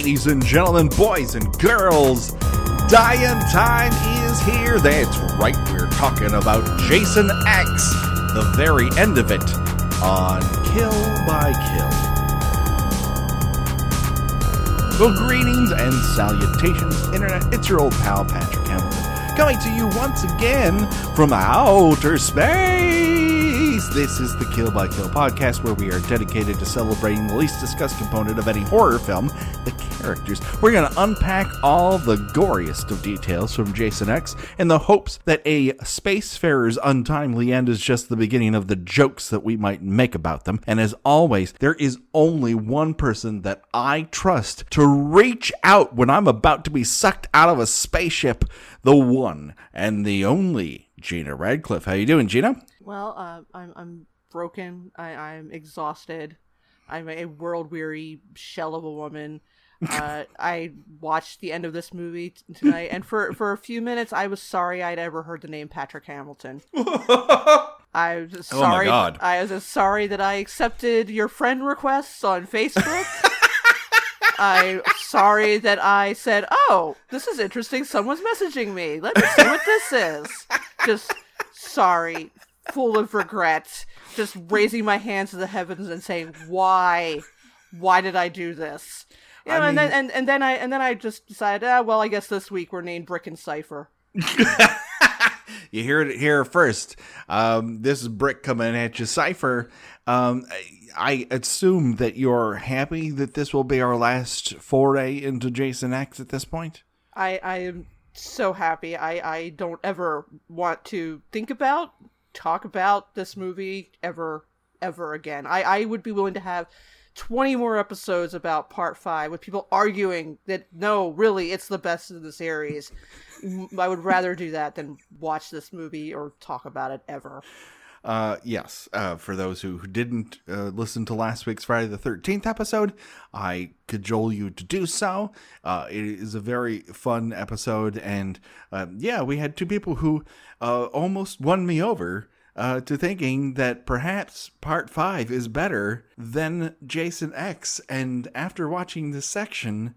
Ladies and gentlemen, boys and girls, Dying Time is here. That's right, we're talking about Jason X, the very end of it, on Kill by Kill. Well, greetings and salutations, Internet. It's your old pal, Patrick Hamilton, coming to you once again from outer space. This is the Kill by Kill podcast, where we are dedicated to celebrating the least discussed component of any horror film the characters. We're going to unpack all the goriest of details from Jason X in the hopes that a spacefarer's untimely end is just the beginning of the jokes that we might make about them. And as always, there is only one person that I trust to reach out when I'm about to be sucked out of a spaceship the one and the only Gina Radcliffe. How you doing, Gina? Well, uh, I'm I'm broken. I, I'm exhausted. I'm a world weary shell of a woman. Uh, I watched the end of this movie t- tonight, and for for a few minutes, I was sorry I'd ever heard the name Patrick Hamilton. I was Oh my sorry. God. I was sorry that I accepted your friend requests on Facebook. I'm sorry that I said, "Oh, this is interesting. Someone's messaging me. Let me see what this is." Just sorry, full of regret, just raising my hands to the heavens and saying, "Why? Why did I do this?" You know, I and then and, and then I and then I just decided, ah, well, I guess this week we're named Brick and Cipher. You hear it here first. Um, this is Brick coming at you, Cipher. Um, I, I assume that you're happy that this will be our last foray into Jason X at this point. I I am so happy. I I don't ever want to think about talk about this movie ever ever again. I I would be willing to have 20 more episodes about part 5 with people arguing that no, really it's the best of the series. I would rather do that than watch this movie or talk about it ever. Uh, yes. Uh, for those who, who didn't uh, listen to last week's Friday the 13th episode, I cajole you to do so. Uh, it is a very fun episode. And uh, yeah, we had two people who uh, almost won me over uh, to thinking that perhaps part five is better than Jason X. And after watching this section,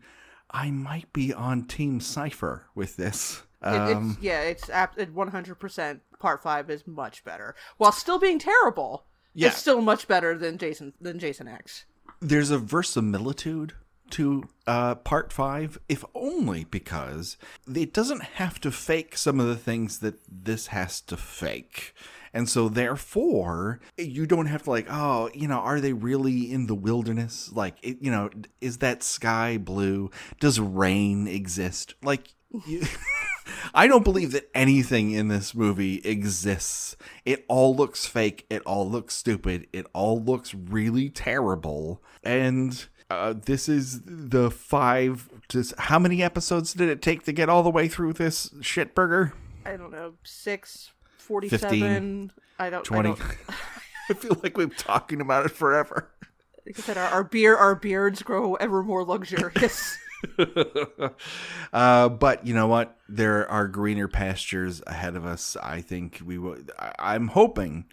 I might be on Team Cypher with this. It, Um, it's yeah, it's ap- 100% part 5 is much better. While still being terrible. Yeah. It's still much better than Jason than Jason X. there's a verisimilitude to uh, part five, if only because it doesn't have to fake some of the things that this has to fake. And so, therefore, you don't have to, like, oh, you know, are they really in the wilderness? Like, it, you know, is that sky blue? Does rain exist? Like, you. I don't believe that anything in this movie exists. It all looks fake. It all looks stupid. It all looks really terrible. And uh, this is the five. Just how many episodes did it take to get all the way through this shitburger? I don't know, 6 47 I don't I Twenty. don't I feel like we've been talking about it forever. like I said our, our beer our beards grow ever more luxurious. uh, but you know what? There are greener pastures ahead of us. I think we will. I- I'm hoping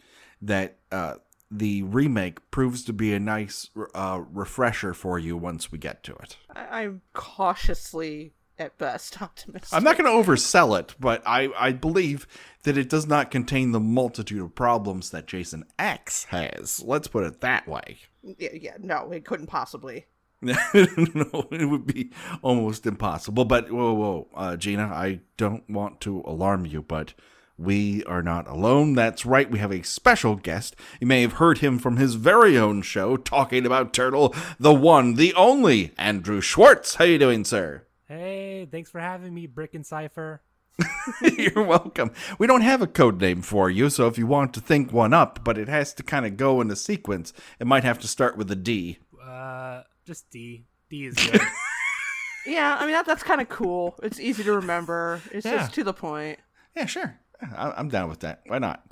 that uh, the remake proves to be a nice uh, refresher for you once we get to it. I, I'm cautiously at best optimistic. I'm not going to oversell it, but I, I believe that it does not contain the multitude of problems that Jason X has. Let's put it that way. yeah, yeah, no, it couldn't possibly. no, it would be almost impossible. But whoa, whoa, uh, Gina, I don't want to alarm you, but we are not alone. That's right, we have a special guest. You may have heard him from his very own show talking about Turtle, the one, the only Andrew Schwartz. How you doing, sir? Hey, thanks for having me, Brick and Cipher. You're welcome. We don't have a code name for you, so if you want to think one up, but it has to kind of go in a sequence, it might have to start with a D. Uh, just D. D is good. Yeah, I mean that that's kind of cool. It's easy to remember. It's Yeah. just to the point. Yeah, sure. I- I'm down with that. Why not?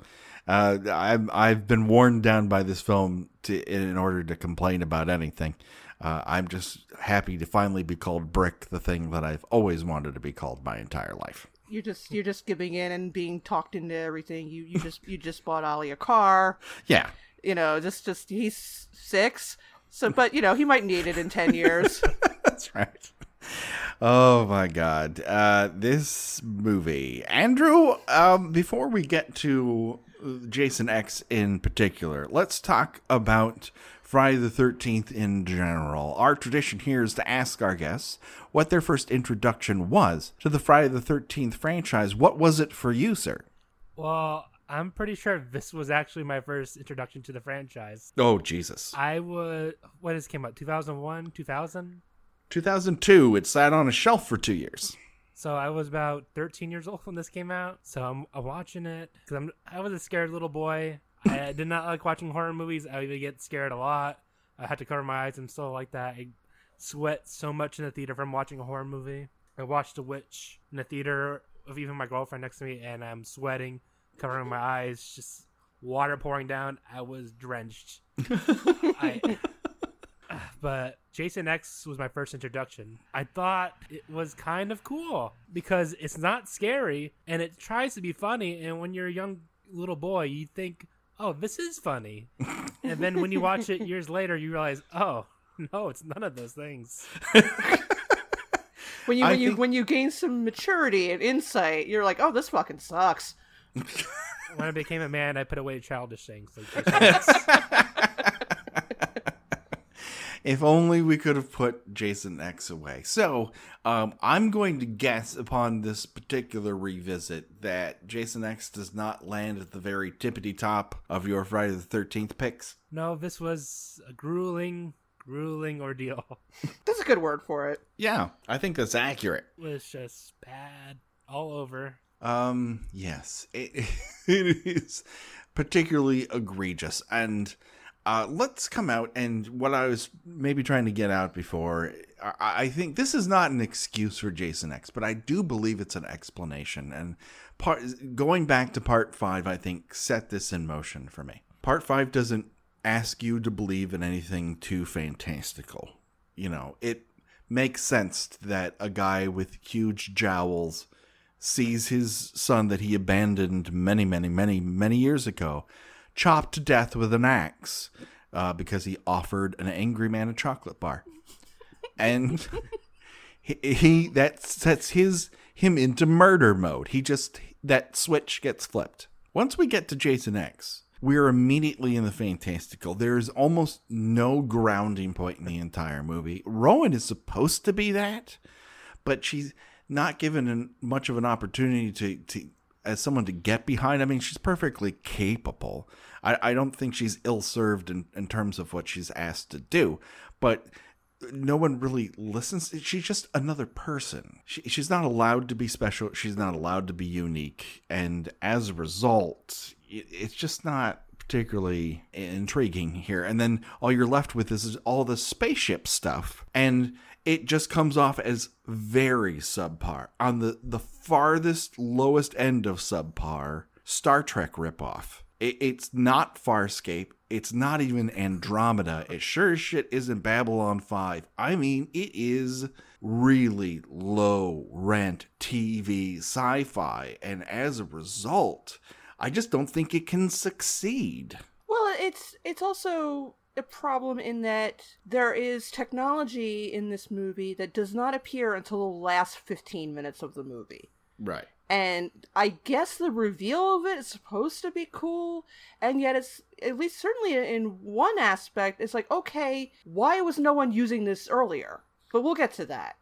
Uh, I've I've been worn down by this film to in order to complain about anything. Uh, I'm just happy to finally be called Brick, the thing that I've always wanted to be called my entire life. You're just you're just giving in and being talked into everything. You you just you just bought Ollie a car. Yeah, You know, just just he's six. So, but you know, he might need it in ten years. That's right. Oh my god. Uh, this movie. Andrew, um, before we get to Jason X in particular, let's talk about Friday the 13th in general. Our tradition here is to ask our guests what their first introduction was to the Friday the 13th franchise. What was it for you, sir? Well, I'm pretty sure this was actually my first introduction to the franchise. Oh, Jesus. I was What this came out? 2001, 2000. 2002. It sat on a shelf for two years. So I was about 13 years old when this came out. So I'm, I'm watching it because I'm I was a scared little boy. I did not like watching horror movies. I would get scared a lot. I had to cover my eyes and stuff like that. I sweat so much in the theater from watching a horror movie. I watched The Witch in the theater with even my girlfriend next to me, and I'm sweating, covering my eyes, just water pouring down. I was drenched. I, but Jason X was my first introduction. I thought it was kind of cool because it's not scary and it tries to be funny. And when you're a young little boy, you think, oh, this is funny. and then when you watch it years later, you realize, oh, no, it's none of those things. When you I when you think- when you gain some maturity and insight, you're like, oh, this fucking sucks. when I became a man, I put away childish things. Like If only we could have put Jason X away. So, um, I'm going to guess upon this particular revisit that Jason X does not land at the very tippity top of your Friday the 13th picks. no, this was a grueling, grueling ordeal. That's a good word for it. Yeah, I think that's accurate. It was just bad all over. Um, yes, it, it is particularly egregious. And uh, let's come out and what I was maybe trying to get out before. I, I think this is not an excuse for Jason X, but I do believe it's an explanation. And part going back to part five, I think set this in motion for me. Part five doesn't ask you to believe in anything too fantastical. You know, it makes sense that a guy with huge jowls sees his son that he abandoned many, many, many, many years ago chopped to death with an axe uh, because he offered an angry man a chocolate bar. And he, he that sets his him into murder mode. He just that switch gets flipped. Once we get to Jason X, we're immediately in the fantastical. There's almost no grounding point in the entire movie. Rowan is supposed to be that, but she's not given an, much of an opportunity to, to as someone to get behind. I mean, she's perfectly capable. I, I don't think she's ill served in, in terms of what she's asked to do, but no one really listens. She's just another person. She, she's not allowed to be special. She's not allowed to be unique. And as a result, it, it's just not particularly intriguing here. And then all you're left with is all the spaceship stuff. And it just comes off as very subpar. On the, the farthest, lowest end of subpar, Star Trek ripoff. It, it's not Farscape. It's not even Andromeda. It sure as shit isn't Babylon 5. I mean, it is really low rent TV sci fi. And as a result, I just don't think it can succeed. Well, it's it's also a problem in that there is technology in this movie that does not appear until the last 15 minutes of the movie. Right. And I guess the reveal of it is supposed to be cool, and yet it's at least certainly in one aspect, it's like, okay, why was no one using this earlier? But we'll get to that.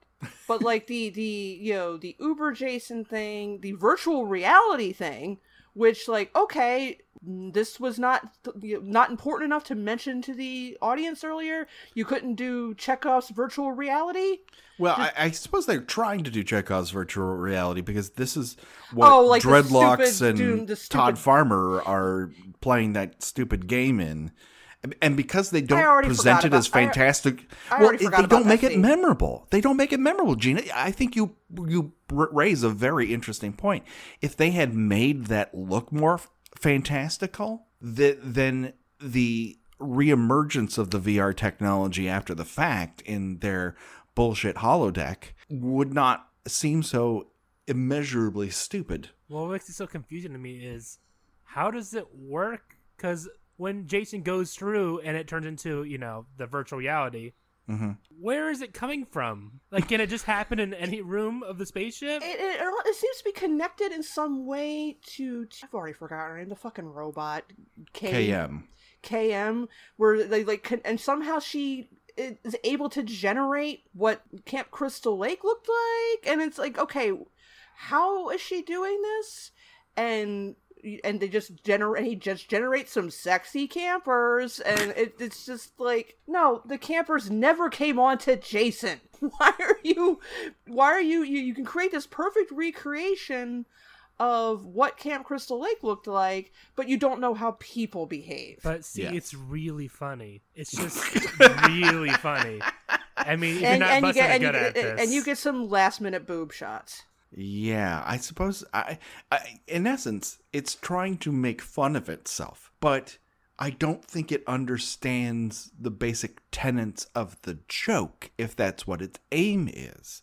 But like the the you know the Uber Jason thing, the virtual reality thing, which like okay, this was not not important enough to mention to the audience earlier. You couldn't do Chekhov's virtual reality. Well, I, I suppose they're trying to do Chekhov's virtual reality because this is what Oh, like Dreadlocks stupid and Doom- the Todd Farmer are playing that stupid game in. And- And because they don't present it as about- I- fantastic, I well, it- they don't that make it scene. memorable. They don't make it memorable, Gina. I think you you raise a very interesting point. If they had made that look more fantastical, that then the reemergence of the VR technology after the fact in their bullshit holodeck would not seem so immeasurably stupid. Well, what makes it so confusing to me is how does it work? Because when Jason goes through and it turns into, you know, the virtual reality, mm-hmm. Where is it coming from? Like, can it just happen in any room of the spaceship? It, it, it seems to be connected in some way to. I've already forgotten her name. The fucking robot. K- KM. KM, where they like, con- and somehow she is able to generate what Camp Crystal Lake looked like, and it's like, okay, how is she doing this? And and they just generate he just generates some sexy campers and it, it's just like no the campers never came on to jason why are you why are you you, you can create this perfect recreation of what camp crystal lake looked like but you don't know how people behave But see, Yes. it's really funny. It's just really funny. I mean, if and, you're not and you get and you, gut and you get some last minute boob shots Yeah, I suppose I, I in essence it's trying to make fun of itself, but I don't think it understands the basic tenets of the joke if that's what its aim is.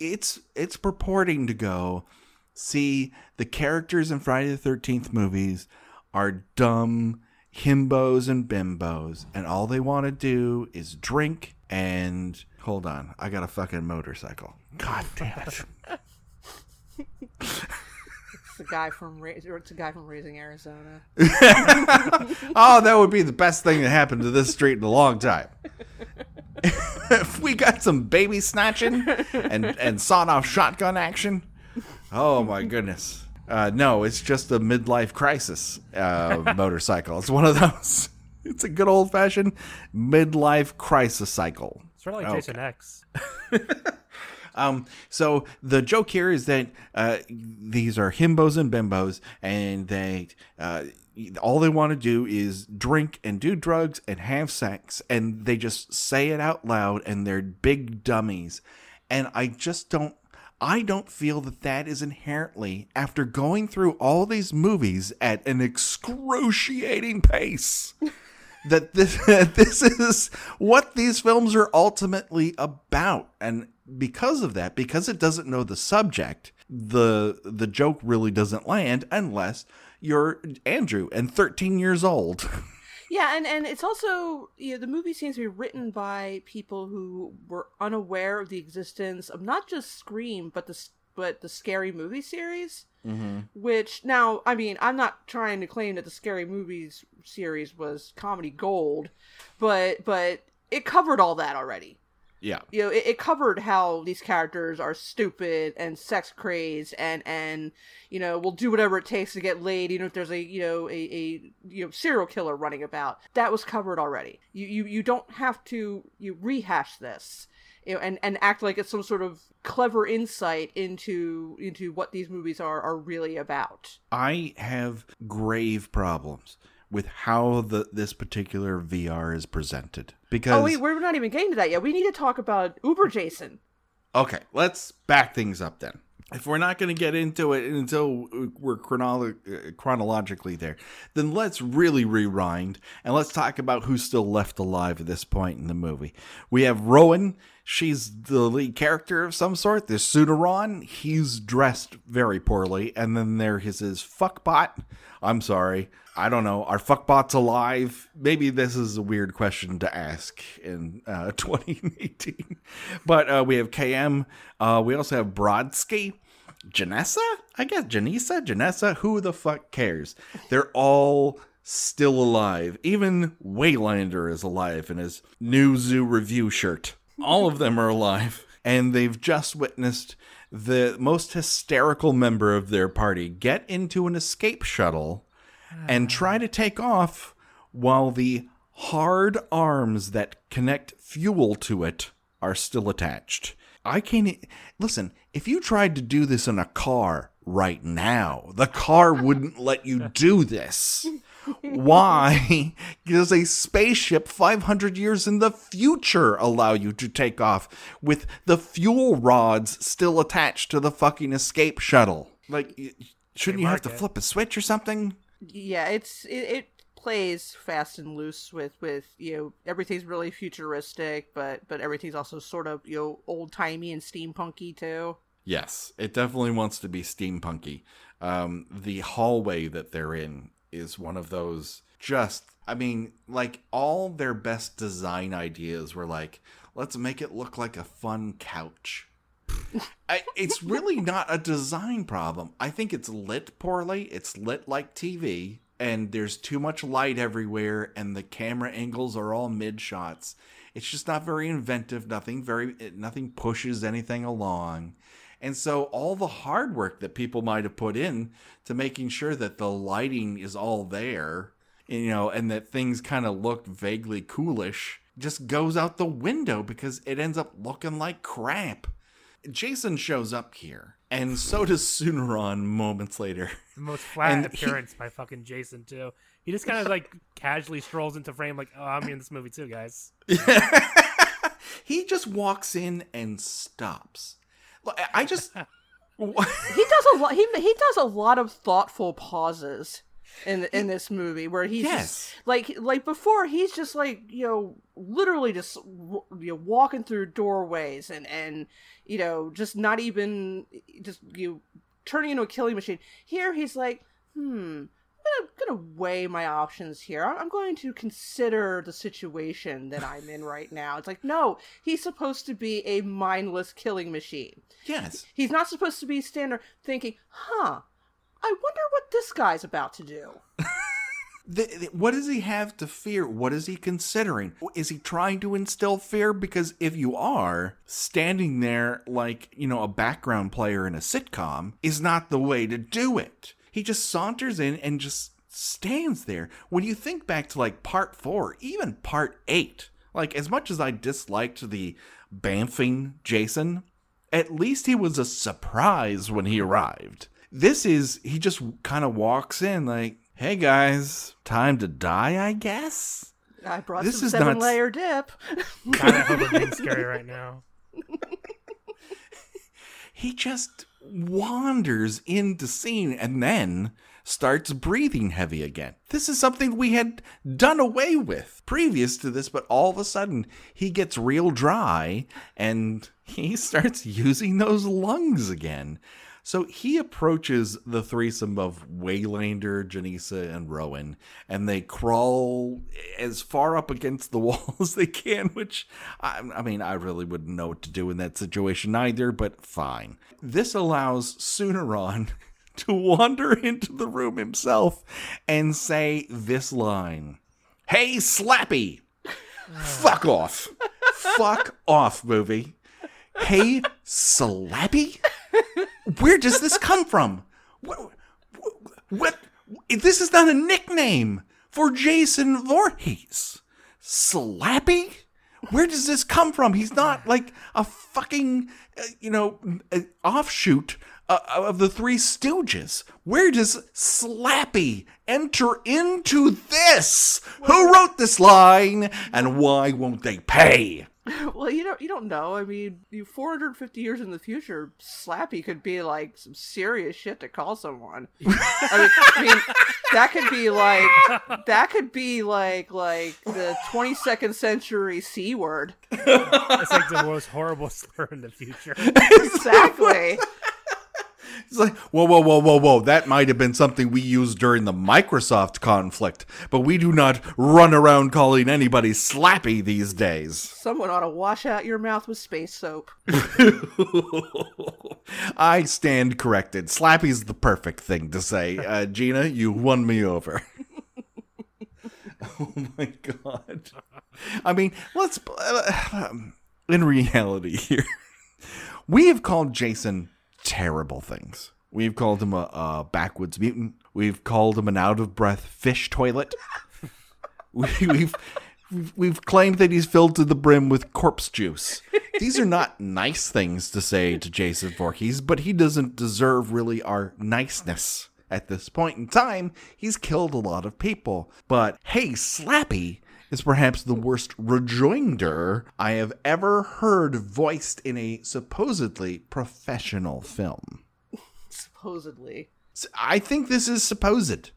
It's it's purporting to go see the characters in Friday the 13th movies are dumb himbos and bimbos and all they want to do is drink and hold on, I got a fucking motorcycle. God damn it. it's the guy from Ra- or it's a guy from raising arizona oh, that would be the best thing that happened to this street in a long time. if we got some baby snatching and and sawed off shotgun action, oh my goodness. Uh, no, it's just a midlife crisis uh, motorcycle. It's one of those. It's a good old fashioned midlife crisis cycle. sort of like Okay. Jason X. Um, so the joke here is that uh, these are himbos and bimbos, and they uh, all they want to do is drink and do drugs and have sex, and they just say it out loud, and they're big dummies. And I just don't. I don't feel that that is inherently, after going through all these movies at an excruciating pace, that this this is what these films are ultimately about and because of that because it doesn't know the subject the the joke really doesn't land unless you're Andrew and 13 years old Yeah, and and it's also you know the movie seems to be written by people who were unaware of the existence of not just Scream but the but the scary movie series. mm-hmm. Which now, I mean, I'm not trying to claim that the scary movies series was comedy gold, but but it covered all that already. Yeah You know, it, it covered how these characters are stupid and sex crazed and and you know will do whatever it takes to get laid, even if there's a you know a, a you know serial killer running about. That was covered already. You you you don't have to you rehash this. You know, and, and act like it's some sort of clever insight into into what these movies are are really about. I have grave problems with how the this particular VR is presented because Oh, wait, we're not even getting to that yet. We need to talk about Uber Jason. Okay, let's back things up then. If we're not going to get into it until we're chronolo- uh, chronologically there, then let's really rewind and let's talk about who's still left alive at this point in the movie. We have Rowan. She's the lead character of some sort. There's Tsunaron. He's dressed very poorly. And then there is his fuckbot. I'm sorry. I don't know. Are fuckbots alive? Maybe this is a weird question to ask in uh, 2018. But uh, we have KM. Uh, we also have Brodsky. Janessa? I guess Janessa? Janessa? Who the fuck cares? They're all still alive. Even Waylander is alive in his new zoo review shirt. All of them are alive. And they've just witnessed the most hysterical member of their party get into an escape shuttle and ah. try to take off while the hard arms that connect fuel to it are still attached. I can't listen. If you tried to do this in a car right now, the car wouldn't let you do this. Why does a spaceship 500 years in the future allow you to take off with the fuel rods still attached to the fucking escape shuttle? Like, shouldn't you have to market. flip a switch or something? yeah it's it, it plays fast and loose with with you know everything's really futuristic but but everything's also sort of you know old timey and steampunky too Yes, it definitely wants to be steampunky. Um, the hallway that they're in is one of those just I mean, like all their best design ideas were like, let's make it look like a fun couch. I, it's really not a design problem. I think it's lit poorly. It's lit like TV, and there's too much light everywhere, and the camera angles are all mid shots. It's just not very inventive. Nothing very, nothing pushes anything along. And so all the hard work that people might have put in to making sure that the lighting is all there, you know, and that things kind of look vaguely coolish just goes out the window because it ends up looking like crap. Jason shows up here, and so does Tsunaron moments later. The most flat And he- appearance by fucking Jason too. He just kind of like casually strolls into frame, like, "Oh, I'm in this movie too, guys." he just walks in and stops. Look, I- I just. He does a lot. He he does a lot of thoughtful pauses in in this movie where he's Yes. just, like like before he's just like you know literally just you know walking through doorways and and you know just not even just you know, turning into a killing machine. Here he's like, hmm. I'm gonna, weigh my options here. I'm I'm going to consider the situation that I'm in right now. It's like, no, he's supposed to be a mindless killing machine. yes. He's not supposed to be standing thinking, huh, I wonder what this guy's about to do. The, the- what does he have to fear? What is he considering? Is he trying to instill fear? Because if you are, standing there like, you know, a background player in a sitcom is not the way to do it. He just saunters in and just stands there. When you think back to like part four, even part eight, like as much as I disliked the bamfing Jason, at least he was a surprise when he arrived. This is, he just kind of walks in like, hey guys, time to die, I guess? I brought This some is seven not- layer dip. God, I hope I'm being scary right now. He just wanders into scene and then starts breathing heavy again. This is something we had done away with previous to this, but all of a sudden he gets real dry and he starts using those lungs again. So he approaches the threesome of Waylander, Janessa, and Rowan, and they crawl as far up against the wall as they can, which I, I mean, I really wouldn't know what to do in that situation either, but fine. This allows Tsunaron to wander into the room himself and say this line Hey, Slappy! Fuck off! Fuck off, movie. Hey, Slappy? Where does this come from? What, what? This is not a nickname for Jason Voorhees. Slappy? Where does this come from? He's not like a fucking, uh, you know, uh, offshoot uh, of the Three Stooges. Where does Slappy enter into this? Who wrote this line, and why won't they pay? well, you don't you don't know. I mean, you 450 years in the future, Slappy could be like some serious shit to call someone. I mean, I mean, that could be like that could be like like the 22nd century c word. It's like the most horrible slur in the future. Exactly. It's like, whoa, whoa, whoa, whoa, whoa. That might have been something we used during the Microsoft conflict, but we do not run around calling anybody slappy these days. Someone ought to wash out your mouth with space soap. I stand corrected. Slappy's the perfect thing to say. Uh, Gina, you won me over. oh my god. I mean, let's. Uh, in reality, here, we have called Jason terrible things. We've called him a, a backwoods mutant. We've called him an out of breath fish toilet. we, we've we've claimed that he's filled to the brim with corpse juice. These are not nice things to say to Jason Voorhees, but he doesn't deserve really our niceness. At this point in time, he's killed a lot of people. But hey, Slappy is perhaps the worst rejoinder I have ever heard voiced in a supposedly professional film. Supposedly. I think this is supposed.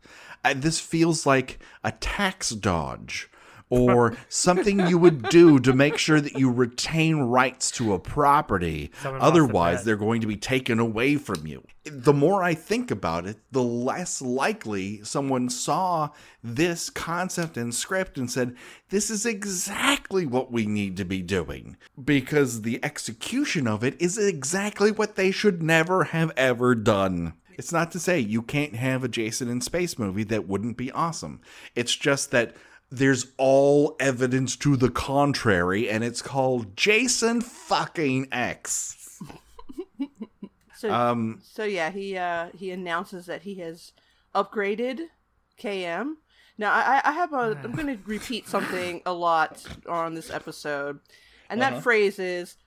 Uh, this feels like a tax dodge or something you would do to make sure that you retain rights to a property. Someone Otherwise, they're going to be taken away from you. The more I think about it, the less likely someone saw this concept and script and said, This is exactly what we need to be doing. Because the execution of it is exactly what they should never have ever done. It's not to say you can't have a Jason in space movie that wouldn't be awesome. It's just that there's all evidence to the contrary, and it's called Jason fucking X. So, Um, so yeah, he uh, he announces that he has upgraded KM. Now, I, I have a. I'm going to repeat something a lot on this episode, and that phrase is,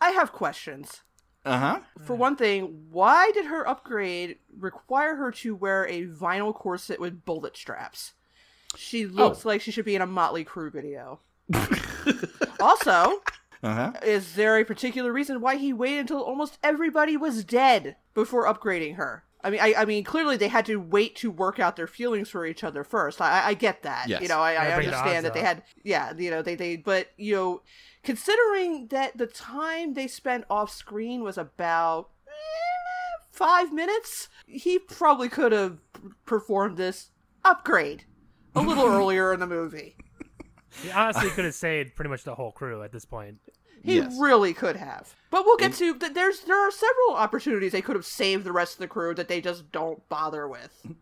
"I have questions." Uh huh. For one thing, why did her upgrade require her to wear a vinyl corset with bullet straps? She looks like she should be in a Motley Crue video. also, Uh huh. is there a particular reason why he waited until almost everybody was dead before upgrading her? I mean, I, I mean, clearly they had to wait to work out their feelings for each other first. I, I get that. Yes. You know, I, I Yeah, bring the understand that they had, yeah, you know, they, they, but you know, considering that the time they spent off screen was about eh, five minutes, he probably could have performed this upgrade a little earlier in the movie. He honestly could have saved pretty much the whole crew at this point. He Yes. really could have. But we'll get to there's there are several opportunities they could have saved the rest of the crew that they just don't bother with.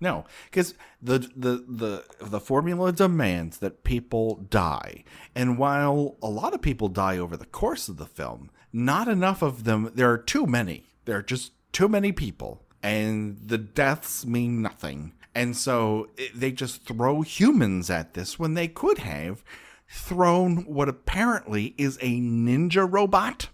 No, because the the the the formula demands that people die, and while a lot of people die over the course of the film, not enough of them. There are too many. There are just too many people, and the deaths mean nothing. And so they just throw humans at this when they could have thrown what apparently is a ninja robot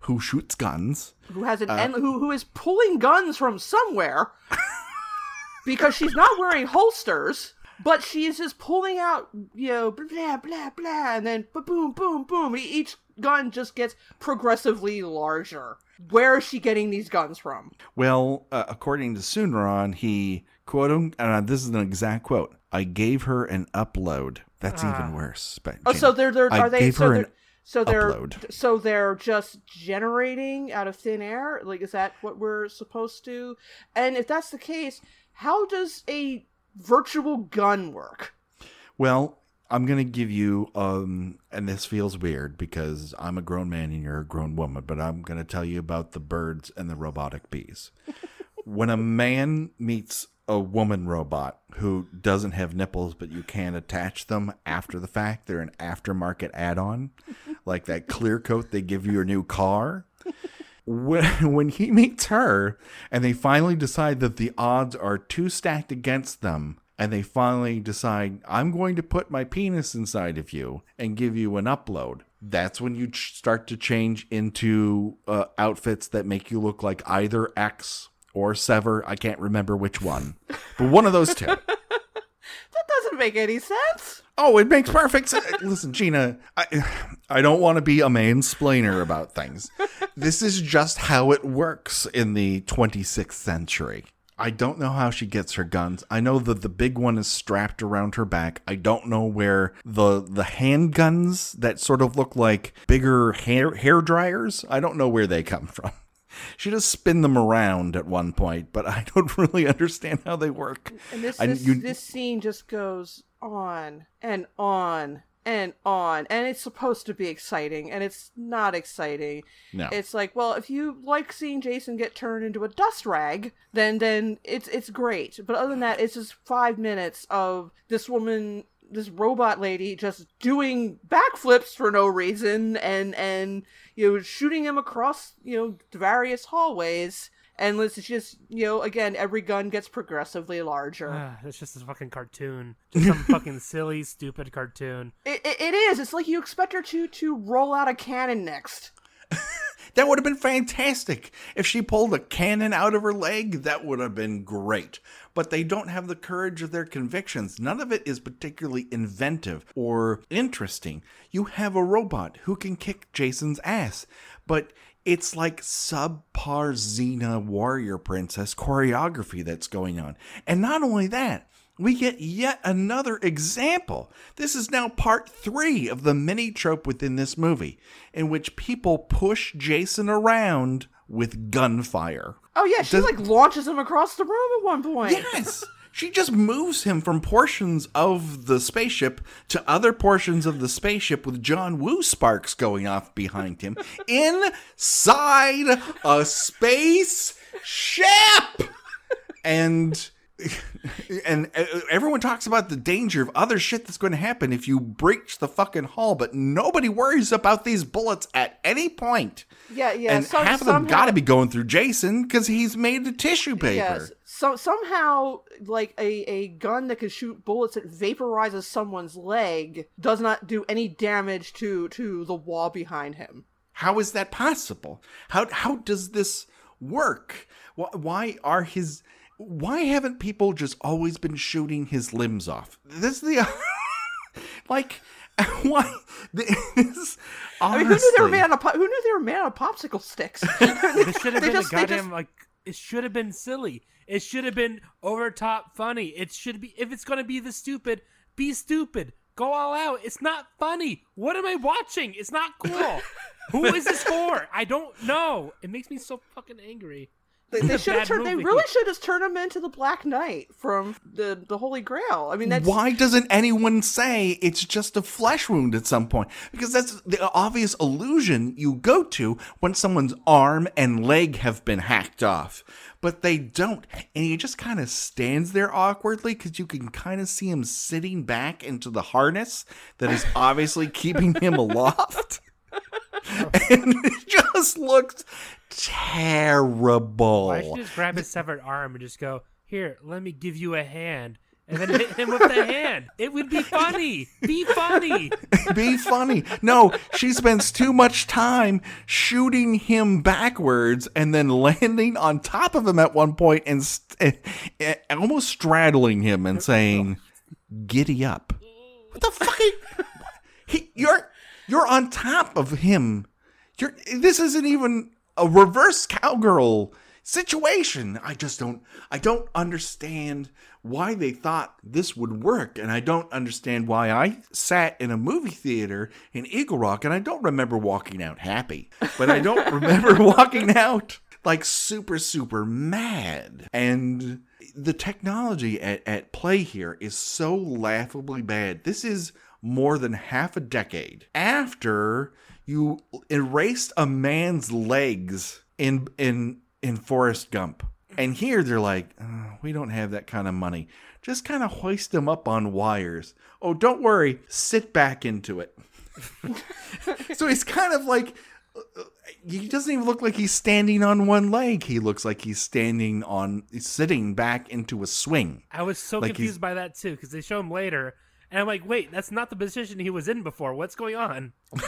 who shoots guns. Who has an Uh, and who who is pulling guns from somewhere because she's not wearing holsters. But she is just pulling out, you know, blah blah blah, and then boom, boom, boom. Each gun just gets progressively larger. Where is she getting these guns from? Well, uh, according to Tsunaron, he quote him, and uh, this is an exact quote. I gave her an upload. That's even worse. But Oh, so they're they're I are they so they're so they're upload. so they're just generating out of thin air? Like is that what we're supposed to? And if that's the case, how does a virtual gun work? Well, I'm gonna give you um, and this feels weird because I'm a grown man and you're a grown woman, but I'm gonna tell you about the birds and the robotic bees. when a man meets a woman robot who doesn't have nipples, but you can attach them after the fact, they're an aftermarket add-on, like that clear coat they give you your new car. when when he meets her and they finally decide that the odds are too stacked against them and they finally decide i'm going to put my penis inside of you and give you an upload that's when you ch- start to change into uh, outfits that make you look like either Ecks or sever i can't remember which one but one of those two That doesn't make any sense. Oh, it makes perfect sense. Listen, Gina, I, I don't want to be a mansplainer about things. This is just how it works in the 26th century. I don't know how she gets her guns. I know that the big one is strapped around her back. I don't know where the the handguns that sort of look like bigger hair hair dryers. I don't know where they come from. She does spin them around at one point, but I don't really understand how they work. And this I- this, you- this scene just goes on and on and on, and it's supposed to be exciting, and it's not exciting. No. It's like, well, if you like seeing Jason get turned into a dust rag, then then it's it's great. But other than that, it's just five minutes of this woman, this robot lady, just doing backflips for no reason, and and you know shooting him across you know various hallways. And it's just you know again, every gun gets progressively larger. Ah, it's just a fucking cartoon. Just some fucking silly, stupid cartoon. It, it, it is. It's like you expect her to to roll out a cannon next. That would have been fantastic. If she pulled a cannon out of her leg, that would have been great. But they don't have the courage of their convictions. None of it is particularly inventive or interesting. You have a robot who can kick Jason's ass, but it's like subpar Xena warrior princess choreography that's going on. And not only that, we get yet another example. This is now part three of the mini trope within this movie, in which people push Jason around with gunfire. Oh yeah, she Does- like launches him across the room at one point. Yes! She just moves him from portions of the spaceship to other portions of the spaceship with John Woo sparks going off behind him inside a space ship. And and uh, everyone talks about the danger of other shit that's going to happen if you breach the fucking hull, but nobody worries about these bullets at any point. Yeah, yeah. and so- half of them got to be going through Jason because he's made of tissue paper. Yes. So somehow, like a, a gun that can shoot bullets that vaporizes someone's leg does not do any damage to to the wall behind him. How is that possible? How how does this work? Why, why are his why haven't people just always been shooting his limbs off? This is the like why this I mean, who knew they were honestly- made out of po- who knew they were made out of popsicle sticks? This should have been just- a goddamn just- like. It should have been silly. It should have been over top funny. It should be if it's gonna be the stupid, be stupid. Go all out. It's not funny. What am I watching? It's not cool. Who is this for? I don't know. It makes me so fucking angry. They, they should have bad turned. They really should have turned him into the Black Knight from the the Holy Grail. I mean, that's Why doesn't anyone say it's just a flesh wound at some point? Because that's the obvious illusion you go to when someone's arm and leg have been hacked off. But they don't. And he just kind of stands there awkwardly because you can kind of see him sitting back into the harness that is obviously keeping him aloft. and it just looks terrible. Why should you just grab his severed arm and just go, "Here, let me give you a hand," and then hit him with the hand? It would be funny. Be funny. be funny. No, she spends too much time shooting him backwards and then landing on top of him at one point and st- eh, eh, almost straddling him and saying, "Giddy up." What the fuck? Are he, you're you're on top of him. You're. This isn't even a reverse cowgirl situation. I just don't. I don't understand why they thought this would work, and I don't understand why I sat in a movie theater in Eagle Rock, and I don't remember walking out happy, but I don't remember walking out like super super mad and the technology at, at play here is so laughably bad this is more than half a decade after you erased a man's legs in in in Forrest Gump and here they're like "Uh, we don't have that kind of money just kind of hoist them up on wires oh don't worry sit back into it so he's kind of like he doesn't even look like he's standing on one leg. He looks like he's standing on, he's sitting back into a swing. I was so Like confused by that too because they show him later, and I'm like, "Wait, that's not the position he was in before. What's going on?"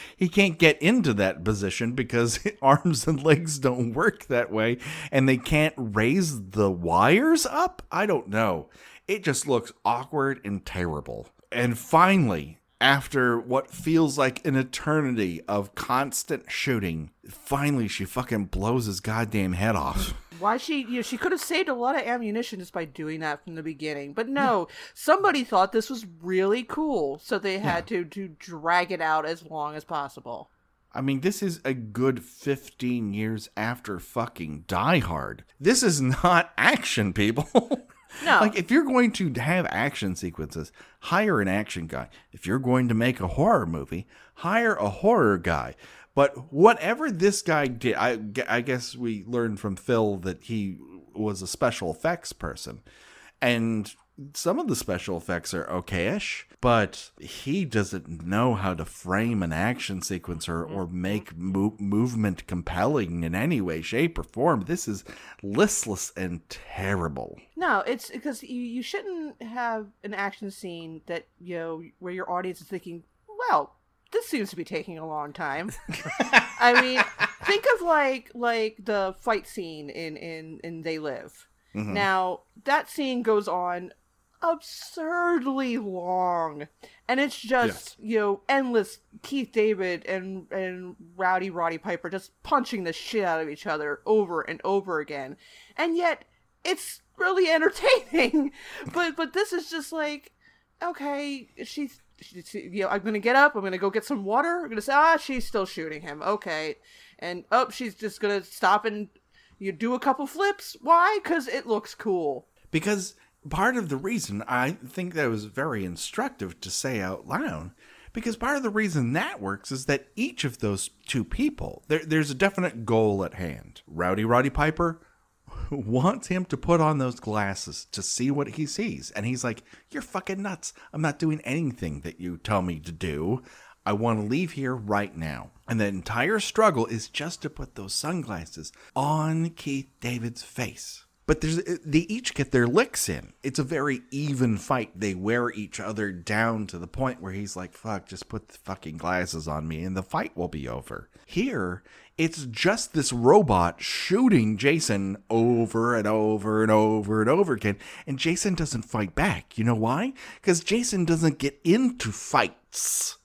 He can't get into that position because arms and legs don't work that way, and they can't raise the wires up. I don't know. It just looks awkward and terrible. And finally, after what feels like an eternity of constant shooting, finally she fucking blows his goddamn head off. Why she you know, she could have saved a lot of ammunition just by doing that from the beginning. But no, somebody thought this was really cool, so they had to to drag it out as long as possible. I mean, this is a good 15 years after fucking Die Hard. This is not action, people. No. like, if you're going to have action sequences, hire an action guy. If you're going to make a horror movie, hire a horror guy. But whatever this guy did, I, I guess we learned from Phil that he was a special effects person. And some of the special effects are okayish, but he doesn't know how to frame an action sequence or, or mm-hmm. make mo- movement compelling in any way, shape, or form. This is listless and terrible. No, it's because you, you shouldn't have an action scene that, you know, where your audience is thinking, well, this seems to be taking a long time. I mean, think of like like the fight scene in in in They Live. Mm-hmm. Now, that scene goes on absurdly long. And it's just, you know, endless Keith David and and Rowdy Roddy Piper just punching the shit out of each other over and over again. And yet it's really entertaining. but but this is just like, okay, she's. You know, I'm gonna get up. I'm gonna go get some water. I'm gonna say, ah, she's still shooting him. Okay, and oh, she's just gonna stop and you do a couple flips. Why? Because it looks cool. because part of the reason I think that was very instructive to say out loud because part of the reason that works is that each of those two people there, there's a definite goal at hand rowdy roddy piper wants him to put on those glasses to see what he sees and he's like you're fucking nuts i'm not doing anything that you tell me to do I want to leave here right now. And the entire struggle is just to put those sunglasses on Keith David's face. But there's eh, they each get their licks in. It's a very even fight. They wear each other down to the point where he's like, "Fuck, just put the fucking glasses on me and the fight will be over." Here, it's just this robot shooting Jason over and over and over and over again, and Jason doesn't fight back. You know why? Cuz Jason doesn't get into fights.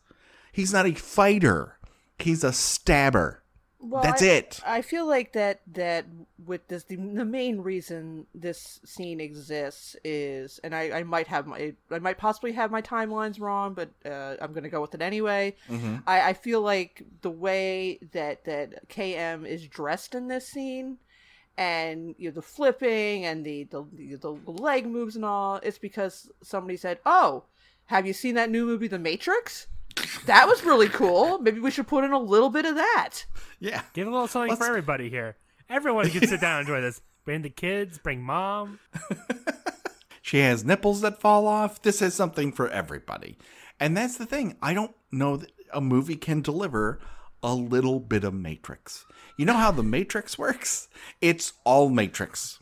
He's not a fighter. He's a stabber. Well, That's I- it. I feel like that that with this the, the main reason this scene exists is, and I, I might have my I might possibly have my timelines wrong, but uh, I'm gonna go with it anyway. I, I feel like the way that that KM is dressed in this scene, and you know the flipping and the the, the leg moves and all, it's because somebody said, "Oh, have you seen that new movie, The Matrix?" That was really cool. Maybe we should put in a little bit of that. Yeah. Give a little something for Let's- everybody here. Everyone can sit down and enjoy this. Bring the kids, bring mom. She has nipples that fall off. This is something for everybody. And that's the thing. I don't know that a movie can deliver a little bit of Matrix. You know how the Matrix works? It's all Matrix.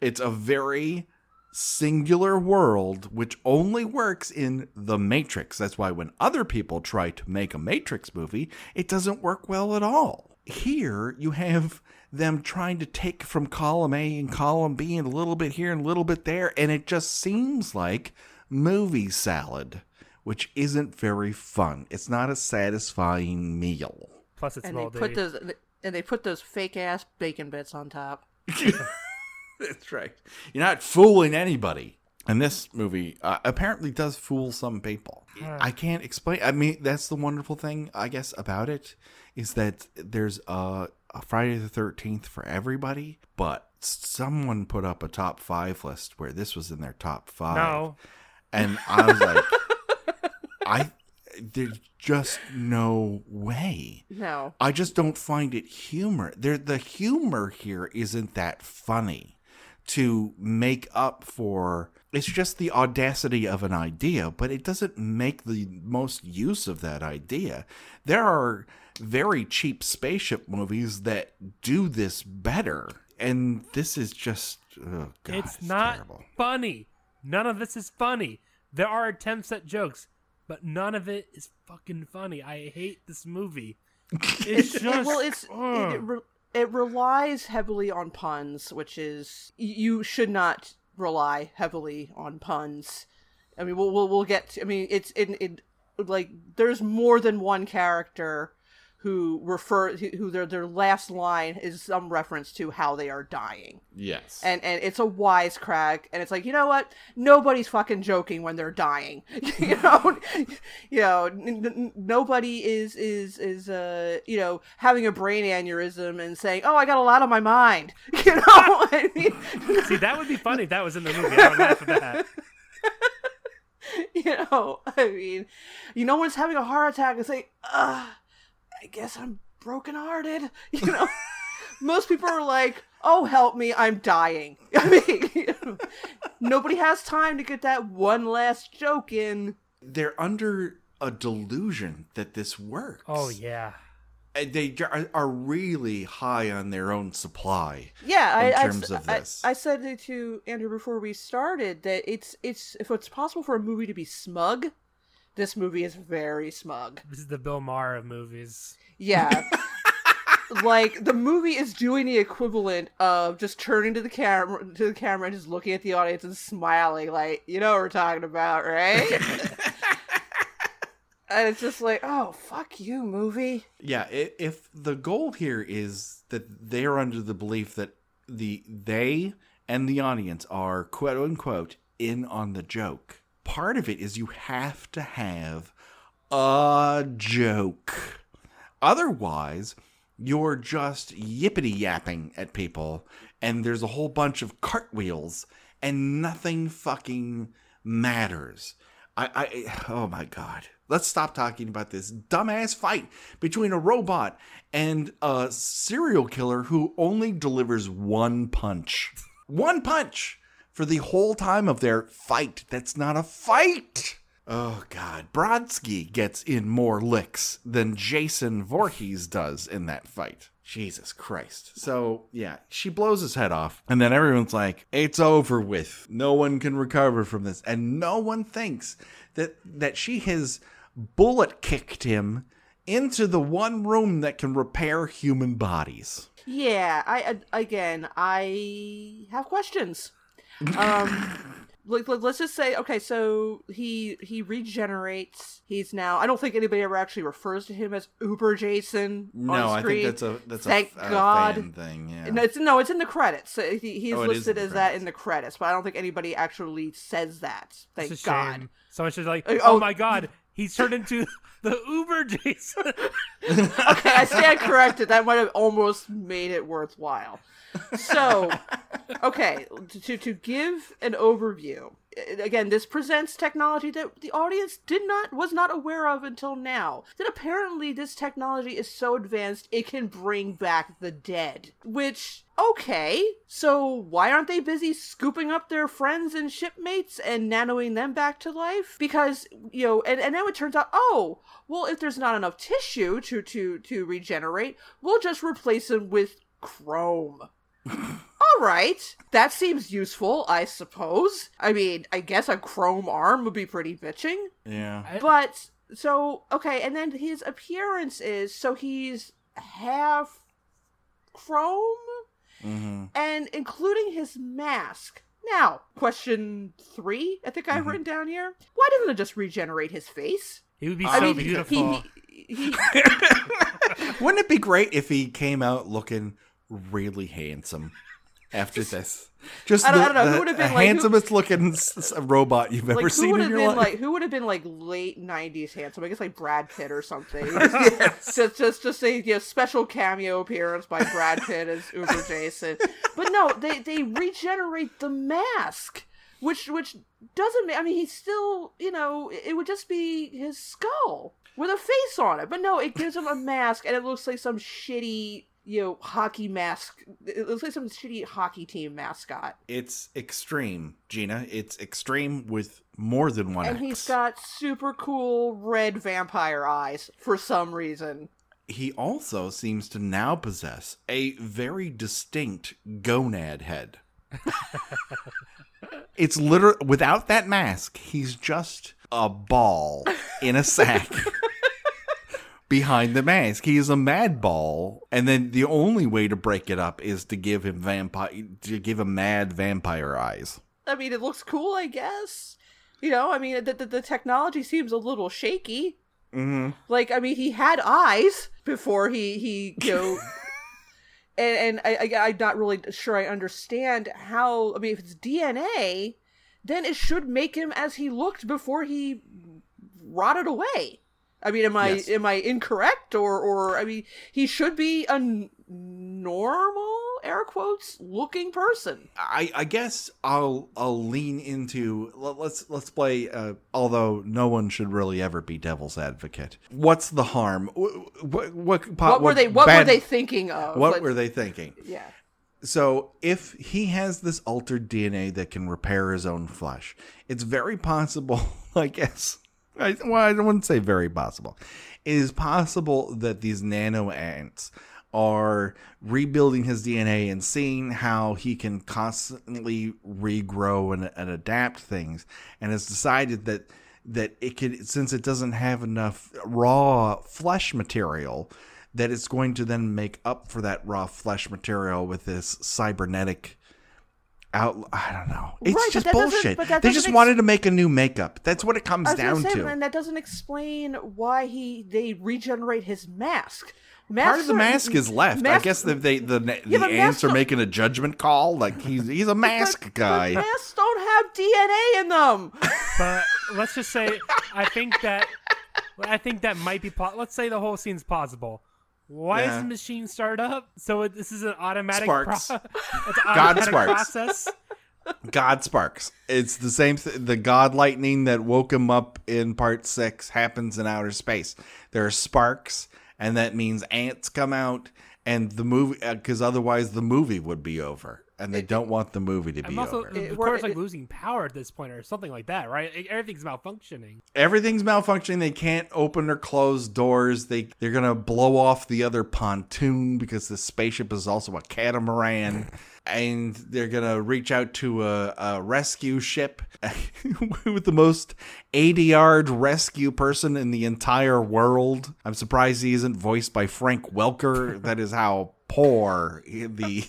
It's a very singular world which only works in the Matrix. That's why when other people try to make a Matrix movie, it doesn't work well at all. Here, you have them trying to take from column A and column B and a little bit here and a little bit there, and it just seems like movie salad, which isn't very fun. It's not a satisfying meal. Plus, it's and they put those and they put those fake ass bacon bits on top. That's right. You're not fooling anybody. And this movie uh, apparently does fool some people. I can't explain. I mean, that's the wonderful thing, I guess, about it is that there's a, a Friday the 13th for everybody, but someone put up a top five list where this was in their top five. no, And I was like, I, there's just no way. No, I just don't find it humor. There, the humor here isn't that funny to make up for. It's just the audacity of an idea, but it doesn't make the most use of that idea. There are very cheap spaceship movies that do this better, and this is just. Oh God, it's not terrible. funny. None of this is funny. There are attempts at jokes, but none of it is fucking funny. I hate this movie. It's just well, it's it, it, re- it relies heavily on puns, which is you should not rely heavily on puns. I mean, we'll we'll, we'll get. To, I mean, it's in it like there's more than one character who refer who who their their last line is some reference to how they are dying. Yes. and and it's a wisecrack and it's like you know what nobody's fucking joking when they're dying you know you know n- n- nobody is is is uh you know having a brain aneurysm and saying oh i got a lot on my mind you know i mean See, that would be funny if that was in the movie. I would laugh at that. you know i mean you know when it's having a heart attack and say uh i guess i'm brokenhearted you know most people are like oh help me i'm dying i mean you know, nobody has time to get that one last joke in They're under a delusion that this works. Oh yeah. And they are, are really high on their own supply. yeah In I, I- terms of I- this. I, said it to andrew before we started that it's it's if it's possible for a movie to be smug this movie is very smug This is the Bill Maher of movies. Yeah. like the movie is doing the equivalent of just turning to the camera to the camera and just looking at the audience and smiling like, you know what we're talking about, right? and it's just like, oh fuck you, movie. Yeah, if the goal here is that they're under the belief that the they and the audience are quote unquote in on the joke. Part of it is you have to have a joke. Otherwise, you're just yippity yapping at people, and there's a whole bunch of cartwheels, and nothing fucking matters. I, I, oh my god. Let's stop talking about this dumbass fight between a robot and a serial killer who only delivers one punch. One punch for the whole time of their fight. That's not a fight. Oh God, Brodsky gets in more licks than Jason Voorhees does in that fight. Jesus Christ. So, yeah, she blows his head off, and then everyone's like, it's over with. No one can recover from this. And no one thinks that, that she has bullet kicked him into the one room that can repair human bodies. Yeah, I again, I have questions. Um like, like, let's just say okay so he he regenerates. He's now i don't think anybody ever actually refers to him as uber jason no i think that's a that's thank a, a god. fan thing yeah. No it's no it's in the credits. He, he's Oh, listed in the as that in the credits but i don't think anybody actually says that. Thank god shame. Someone should like, Uh, oh, oh. my god, he's turned into the Uber Jason. okay i stand corrected that might have almost made it worthwhile so okay to to give an overview again this presents technology that the audience did not was not aware of until now that apparently this technology is so advanced it can bring back the dead which okay so why aren't they busy scooping up their friends and shipmates and nanoing them back to life because you know and, and now it turns out oh well if there's not enough tissue to to to regenerate we'll just replace them with chrome all right, that seems useful, I suppose. I mean, I guess a chrome arm would be pretty bitching. yeah But so okay, and then his appearance is so he's half chrome hmm and including his mask. Now, question three, I think I've Mhm. written down here. Why doesn't it just regenerate his face? He would be I so mean, he- beautiful. He, he, Wouldn't it be great if he came out looking really handsome after this? Just I don't- the, I don't know, who would have been, like, who- handsomest looking s- s- robot you've ever like who seen in your been life. like who would have been like late '90s handsome? I guess like Brad Pitt or something. just just just a you know, special cameo appearance by Brad Pitt as Uber Jason. But no, they they regenerate the mask, which which doesn't. I mean, he's still you know it would just be his skull with a face on it. But no, it gives him a mask, and it looks like some shitty you know hockey mask. It looks like some shitty hockey team mascot. It's extreme, Gina. It's extreme with more than one and X. he's got super cool red vampire eyes for some reason. he also seems to now possess a very distinct gonad head. it's literally without that mask, he's just a ball in a sack. Behind the mask, he is a mad ball, and then the only way to break it up is to give him vampire to give him mad vampire eyes. I mean, it looks cool, I guess. You know, I mean, the, the, the technology seems a little shaky. Mm-hmm. Like, I mean, he had eyes before he, he you know. and and I, I, I'm not really sure I understand how. I mean, if it's DNA, then it should make him as he looked before he rotted away. I mean, am I Yes. am I incorrect or or I mean, he should be a n- normal air quotes looking person. I, I guess I'll I'll lean into let- let's let's play. Uh, although no one should really ever be devil's advocate. What's the harm? What what, what, What, were they? What were they thinking of? What Let's- were they thinking? Yeah. So if he has this altered DNA that can repair his own flesh, it's very possible. I guess. I, well, I wouldn't say very possible. It is possible that these nano ants are rebuilding his DNA and seeing how he can constantly regrow and, and adapt things, and has decided that that it could since it doesn't have enough raw flesh material that it's going to then make up for that raw flesh material with this cybernetic out. I don't know. It's Right, just that bullshit. but They just ex- wanted to make a new makeup. That's what it comes down gonna say, to. man, that doesn't explain why he they regenerate his mask. Part of the mask are- is left. I guess the they, the the Yeah, ants are making a judgment call. Like he's he's a mask but, guy. But masks don't have DNA in them. But let's just say, I think that, I think that might be. Po- let's say the whole scene's plausible. Why Yeah. does the machine start up? So it, this is an automatic. Sparks. Pro- it's an God automatic sparks. process. God sparks. It's the same. Th- the God lightning that woke him up in part six happens in outer space. There are sparks, and that means ants come out, and the movie uh, because otherwise the movie would be over, and they don't want the movie to be I'm also, over. of It- course, like it- losing power at this point or something like that, right? Like, Everything's malfunctioning. Everything's malfunctioning. They can't open or close doors. They they're gonna blow off the other pontoon because the spaceship is also a catamaran. And they're gonna reach out to a, a rescue ship with the most 80 yard rescue person in the entire world. I'm surprised he isn't voiced by Frank Welker. that is how poor the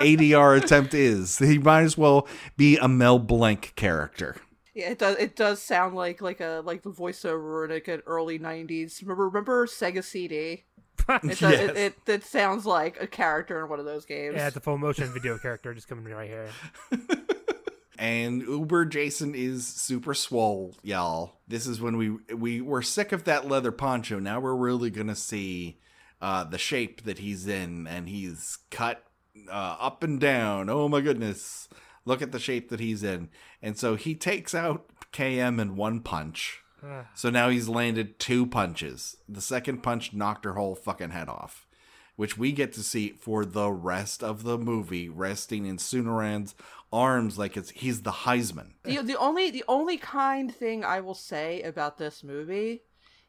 ADR attempt is. He might as well be a Mel Blanc character. Yeah, it does. It does sound like like a like the voiceover in like an early '90s. Remember, remember Sega CD? It, does, Yes. it, it it sounds like a character in one of those games. Yeah, it's a full motion video character just coming right here. and Uber Jason is super swole, y'all. This is when we we were sick of that leather poncho. Now we're really gonna see uh, the shape that he's in, and he's cut uh, up and down. Oh my goodness! Look at the shape that he's in, and so he takes out KM in one punch. So now he's landed two punches. The second punch knocked her whole fucking head off, which we get to see for the rest of the movie, resting in Tsunaron's arms like it's he's the Heisman. the the only the only kind thing I will say about this movie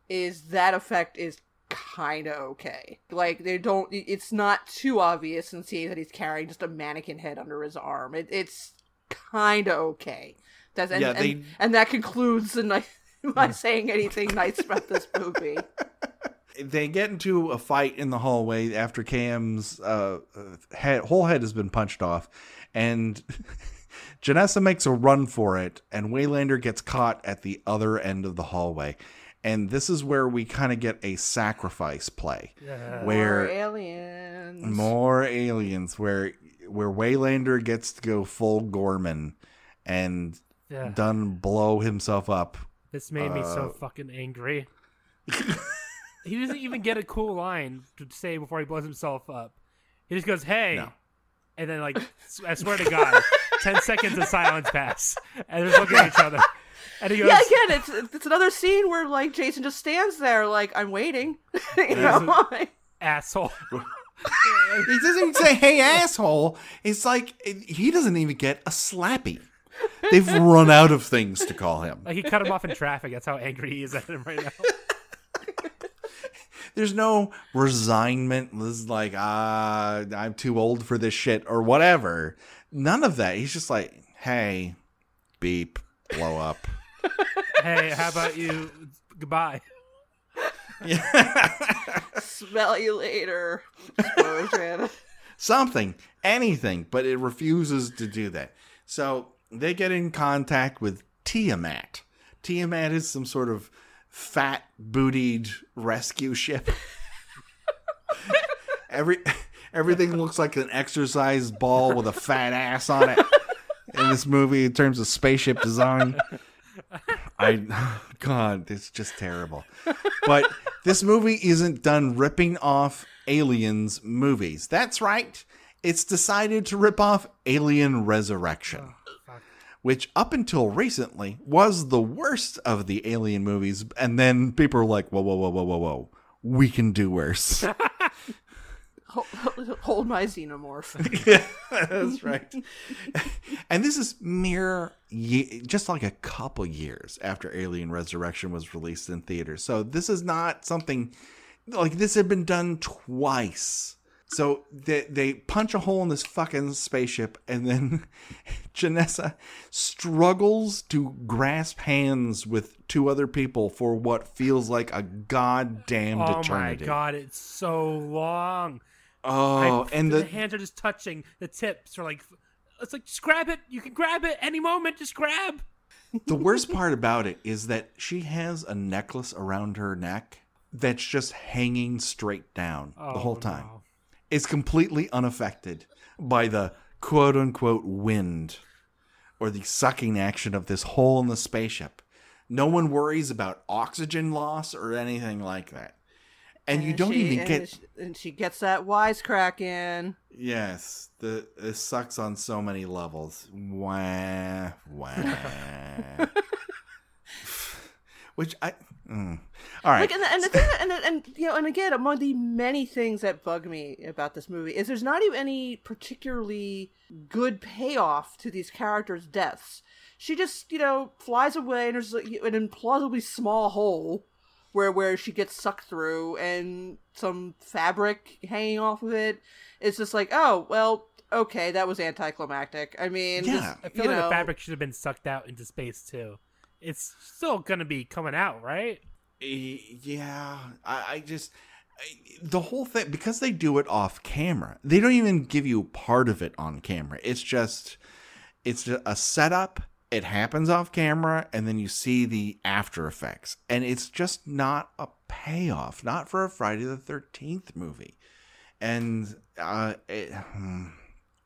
is that effect is kind of okay. Like they don't. It's not too obvious and see that he's carrying just a mannequin head under his arm. It, it's kind of okay. That's and, Yeah, and, they- and that concludes the night. my saying anything nice about this movie. They get into a fight in the hallway after Cam's uh, uh, head, whole head has been punched off, and Janessa makes a run for it, and Waylander gets caught at the other end of the hallway. And this is where we kind of get a sacrifice play. Yeah. Where- More aliens. more aliens where where Waylander gets to go full Gorman and Yeah. done blow himself up. This made me so Uh, fucking angry. he doesn't even get a cool line to say before he blows himself up. He just goes, "Hey," No. and then like, i swear to God, ten seconds of silence pass, and they're just looking at each other. And he goes, Yeah, again, it's it's another scene where like Jason just stands there, like I'm waiting. you know, "Asshole." He doesn't even say "Hey asshole." It's like he doesn't even get a slappy. They've run out of things to call him. Like he cut him off in traffic. That's how angry he is at him right now. There's no resignment. This is like, ah, I'm too old for this shit or whatever. None of that. He's just like, hey, beep, blow up. hey, how about you? Goodbye. smell you later. Explosion. something, anything, but it refuses to do that. So they get in contact with Tiamat. Tiamat is some sort of fat bootied rescue ship. Every everything looks like an exercise ball with a fat ass on it in this movie in terms of spaceship design. I God, it's just terrible. But this movie isn't done ripping off aliens movies. That's right. It's decided to rip off Alien Resurrection, oh, Fuck. which up until recently was the worst of the alien movies. And then people were like, whoa, whoa, whoa, whoa, whoa, whoa. We can do worse. hold, hold my xenomorph. That's right. and this is mere ye- just like a couple years after Alien Resurrection was released in theaters. So this is not something like this had been done twice. So they they punch a hole in this fucking spaceship, and then Janessa struggles to grasp hands with two other people for what feels like a goddamn eternity. Oh my eternity. god, it's so long. Oh, I- and the the hands are just touching. The tips are like It's like just grab it. You can grab it any moment. Just grab. The worst part about it is that she has a necklace around her neck that's just hanging straight down the Oh, whole time. no. It's completely unaffected by the quote unquote wind or the sucking action of this hole in the spaceship. No one worries about oxygen loss or anything like that. And, you don't she, even and get she- and she gets that wisecrack in. Yes, the it sucks on so many levels. Wah, wah. Which I, mm. all right. Like, and the, and the thing, that, and and you know, and again, among the many things that bug me about this movie is there's not even any particularly good payoff to these characters' deaths. She just, you know, flies away and there's like, an implausibly small hole where where she gets sucked through, and some fabric hanging off of it. It's just like, oh well, okay, that was anticlimactic. I mean, Yeah. just, I feel you like know, the fabric should have been sucked out into space too. It's still gonna be coming out, right? Yeah, I, I just the whole thing because they do it off camera. They don't even give you part of it on camera. It's just it's just a setup. It happens off camera, and then you see the after effects, and it's just not a payoff. Not for a Friday the Thirteenth movie, and uh, it, hmm,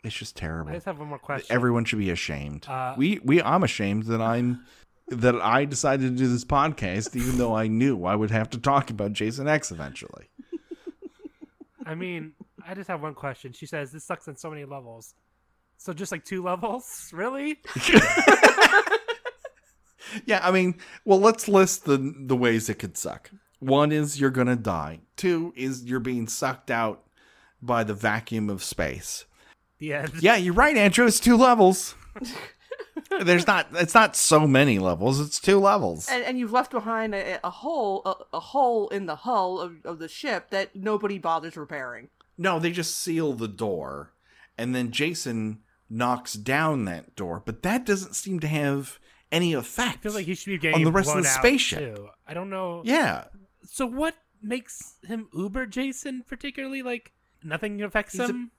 it's just terrible. I just have one more question. Everyone should be ashamed. Uh, we we I'm ashamed that I'm that I decided to do this podcast, even though I knew I would have to talk about Jason X eventually. I mean, I just have one question. She says this sucks on so many levels. So just like two levels, really? Yeah, I mean, well, let's list the the ways it could suck. One is you're gonna die. Two is you're being sucked out by the vacuum of space. The end. Yeah, you're right, Andrew. It's two levels. There's not. It's not so many levels. It's two levels. and, and you've left behind a, a hole a, a hole in the hull of, of the ship that nobody bothers repairing No, they just seal the door, and then Jason knocks down that door, but that doesn't seem to have any effect. I feel like he should be getting on the rest of the spaceship. Too. I don't know. yeah, So what makes him Uber Jason particularly? Like nothing affects He's a- him.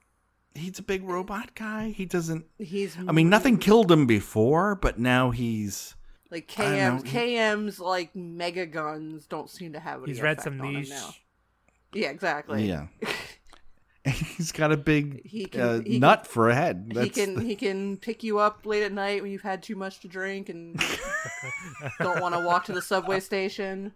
he's a big robot guy. He doesn't. he's I mean, nothing killed him before, but now he's. like I don't KM's know, he- KM's like mega guns don't seem to have any He's read some on him niche. now. yeah exactly Yeah, he's got a big He can- uh, he can- nut for a head. he can the- he can pick you up late at night when you've had too much to drink and don't want to walk to the subway station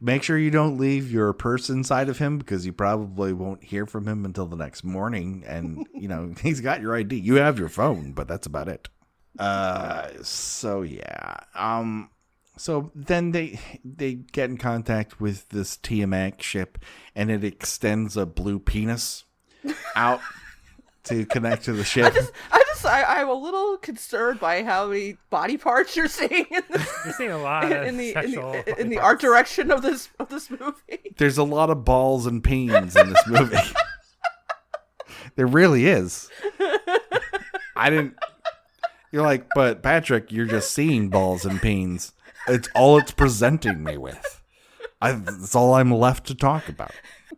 Make sure you don't leave your purse inside of him because you probably won't hear from him until the next morning. And you know he's got your ID. You have your phone, but that's about it. Uh, so yeah. Um, so then they they get in contact with this TMX ship, and it extends a blue penis out to connect to the ship. I just I just I, I'm a little concerned by how many body parts you're seeing in this You're seeing a lot of in the in sexual the, in the art direction of this of this movie. There's a lot of balls and peens in this movie. there really is. I didn't. You're like, but Patrick, you're just seeing balls and peens. It's all it's presenting me with. I, that's all I'm left to talk about.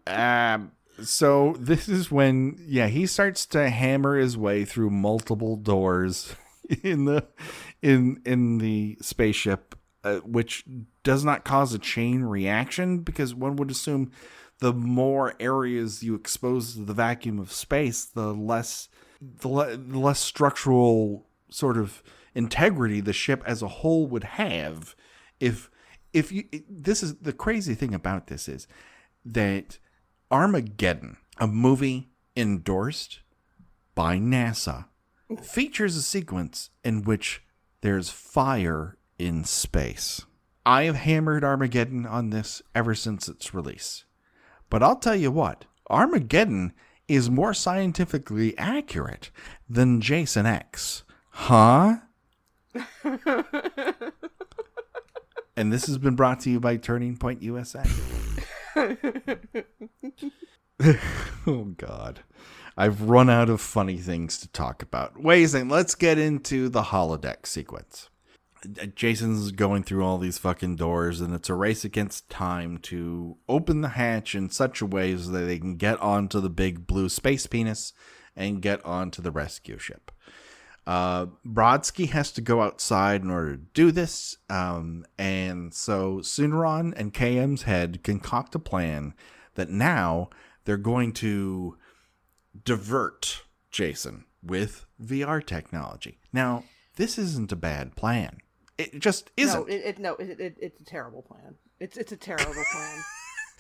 Um. So this is when, yeah, he starts to hammer his way through multiple doors in the in in the spaceship, uh, which does not cause a chain reaction because one would assume the more areas you expose to the vacuum of space, the less the, le- the less structural sort of integrity the ship as a whole would have if if you this is the crazy thing about this is that Armageddon, a movie endorsed by NASA, features a sequence in which there's fire in space. I have hammered Armageddon on this ever since its release. But I'll tell you what, Armageddon is more scientifically accurate than Jason X. Huh? and this has been brought to you by Turning Point USA. oh God. I've run out of funny things to talk about. Wait a let's get into the holodeck sequence. Uh, Jason's going through all these fucking doors, and it's a race against time to open the hatch in such a way so that they can get onto the big blue space penis and get onto the rescue ship. Uh, Brodsky has to go outside in order to do this, um, and so Tsunaron and KM's head concoct a plan that now they're going to divert Jason with VR technology. Now, this isn't a bad plan. It just isn't. No, it, it no, it, it, it's a terrible plan. It's it's a terrible plan.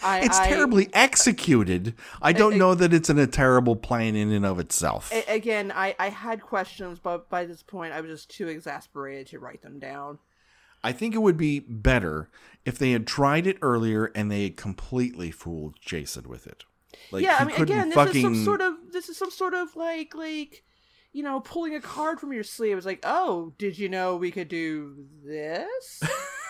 I, it's I- terribly executed. I don't know that it's in a terrible plan in and of itself. again, I, I had questions, but by this point, I was just too exasperated to write them down. I think it would be better if they had tried it earlier and they had completely fooled Jason with it. Like yeah, I mean, again, this fucking is some sort of this is some sort of like like you know pulling a card from your sleeve. It's like, oh, did you know we could do this?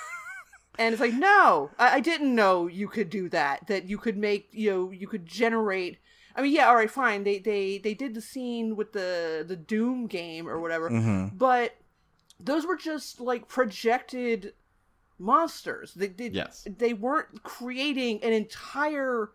and it's like, no, I, I didn't know you could do that. That you could make you know you could generate. I mean, yeah, all right, fine. They they they did the scene with the the Doom game or whatever, Mhm. but those were just like projected monsters. They, they Yes. they weren't creating an entire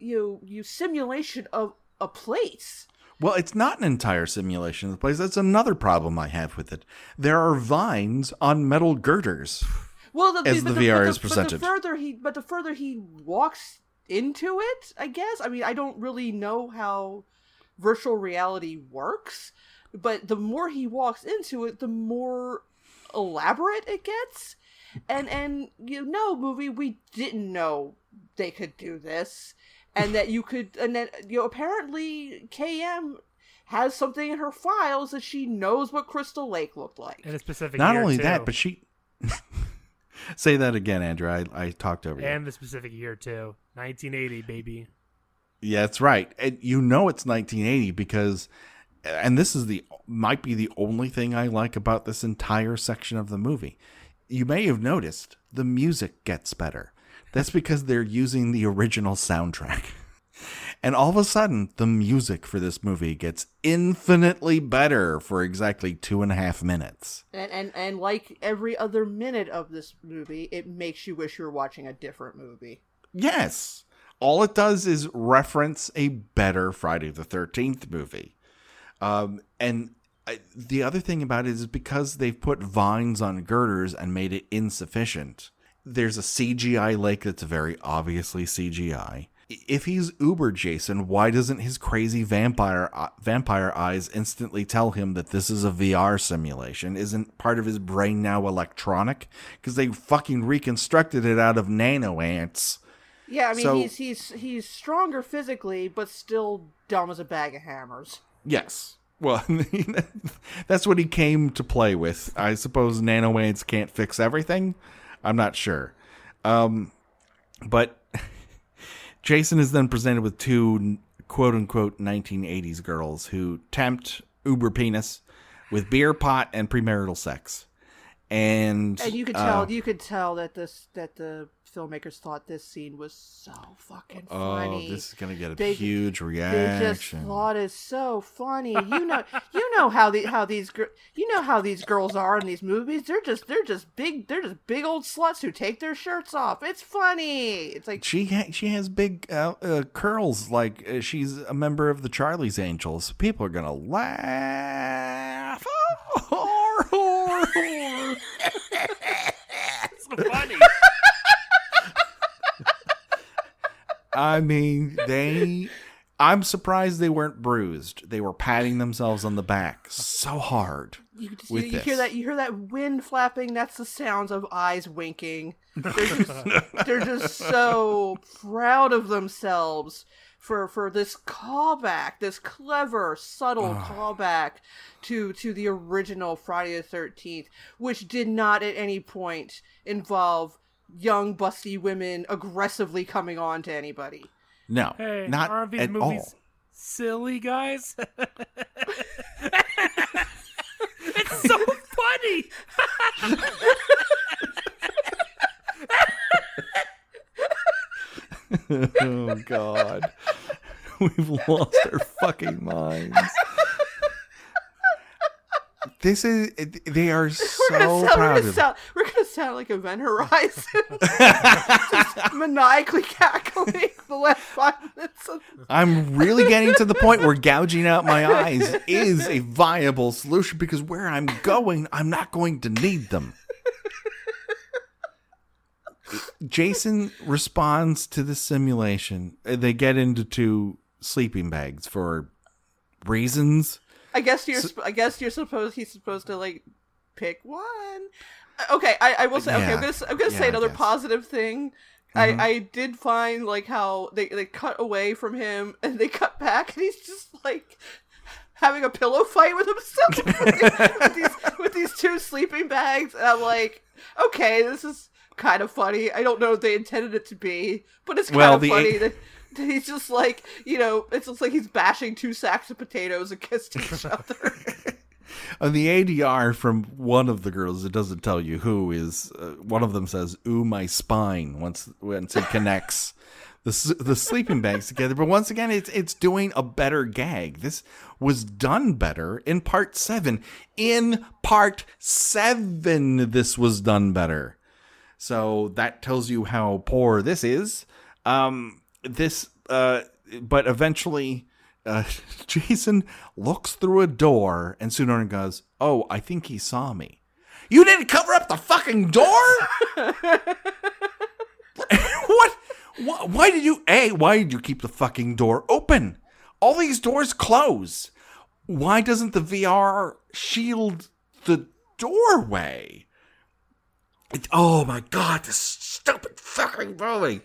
you know, you simulation of a place. Well, it's not an entire simulation of the place. That's another problem I have with it. There are vines on metal girders. Well, the, As but the VR but is but presented. the further he, but the further he walks into it, I guess. I mean, I don't really know how virtual reality works, but the more he walks into it, the more elaborate it gets. And and you know, movie, we didn't know they could do this, and that you could, and that you know, apparently KM has something in her files that she knows what Crystal Lake looked like. in a specific Not year, only too. that, but she. Say that again, Andrew. I, I talked over you. and the specific year too 1980 baby Yeah, that's right. And you know it's 1980 because, and this is the might be the only thing I like about this entire section of the movie. You may have noticed the music gets better. That's because they're using the original soundtrack. And all of a sudden, the music for this movie gets infinitely better for exactly two and a half minutes. And, and and like every other minute of this movie, it makes you wish you were watching a different movie. Yes. All it does is reference a better Friday the 13th movie. Um, and I, the other thing about it is because they've put vines on girders and made it insufficient, there's a CGI lake that's very obviously CGI. If he's Uber Jason, why doesn't his crazy vampire uh, vampire eyes instantly tell him that this is a VR simulation? Isn't part of his brain now electronic? Because they fucking reconstructed it out of nano ants. Yeah, I mean So- he's he's he's stronger physically, but still dumb as a bag of hammers. Yes. Well, that's what he came to play with. I suppose nano ants can't fix everything. I'm not sure. Um, but Jason is then presented with two quote unquote 1980s girls who tempt Uber Penis with beer, pot, and premarital sex. And, And you could uh, tell you could tell that this that the filmmakers thought this scene was so fucking funny. oh, funny. this is going to get a They- huge they just reaction. thought it's so funny. You know, you know how the how these you know how these girls are in these movies. They're just they're just big they're just big old sluts who take their shirts off. It's funny. It's like She ha- she has big uh, uh, curls like uh, she's a member of the Charlie's Angels. People are gonna laugh. so funny I mean, they. I'm surprised they weren't bruised. They were patting themselves on the back so hard. you, just, with you, you hear that you hear that wind flapping. That's the sounds of eyes winking. They're just they're just so proud of themselves for for this callback, this clever, subtle callback to to the original Friday the Thirteenth, which did not at any point involve young busty women aggressively coming on to anybody. No, hey not aren't these at movies all. silly guys it's so funny oh God, we've lost our fucking minds. This is. They are We're so gonna sound, we're proud gonna of. sound, we're gonna sound like Event Horizon, just maniacally cackling the last five minutes I'm really getting to the point where gouging out my eyes is a viable solution because where I'm going, I'm not going to need them. Jason responds to the simulation. They get into two sleeping bags for reasons. I guess you're. sp I guess you're supposed. He's supposed to like pick one. Uh, Okay, I, I will say. Okay, I'm gonna. I'm gonna Yeah, say another positive thing. Mhm. I, I did find like how they they cut away from him and they cut back and he's just like having a pillow fight with himself with, these, with these two sleeping bags and I'm like, okay, this is kind of funny. I don't know if they intended it to be, but it's kind Well, of funny that, that he's just like you know, it's just like he's bashing two sacks of potatoes against each other. On the ADR from one of the girls, it doesn't tell you who is. Uh, one of them says, "Ooh, my spine." Once once it connects the the sleeping bags together, but once again, it's it's doing a better gag. This was done better in part seven. In part seven, this was done better. So that tells you how poor this is. Um, this, uh, but eventually, uh, Jason looks through a door and Tsunaron goes, "Oh, I think he saw me." You didn't cover up the fucking door. what? Why, why did you? A. Why did you keep the fucking door open? All these doors close. Why doesn't the VR shield the doorway? It, oh my god, this stupid fucking movie.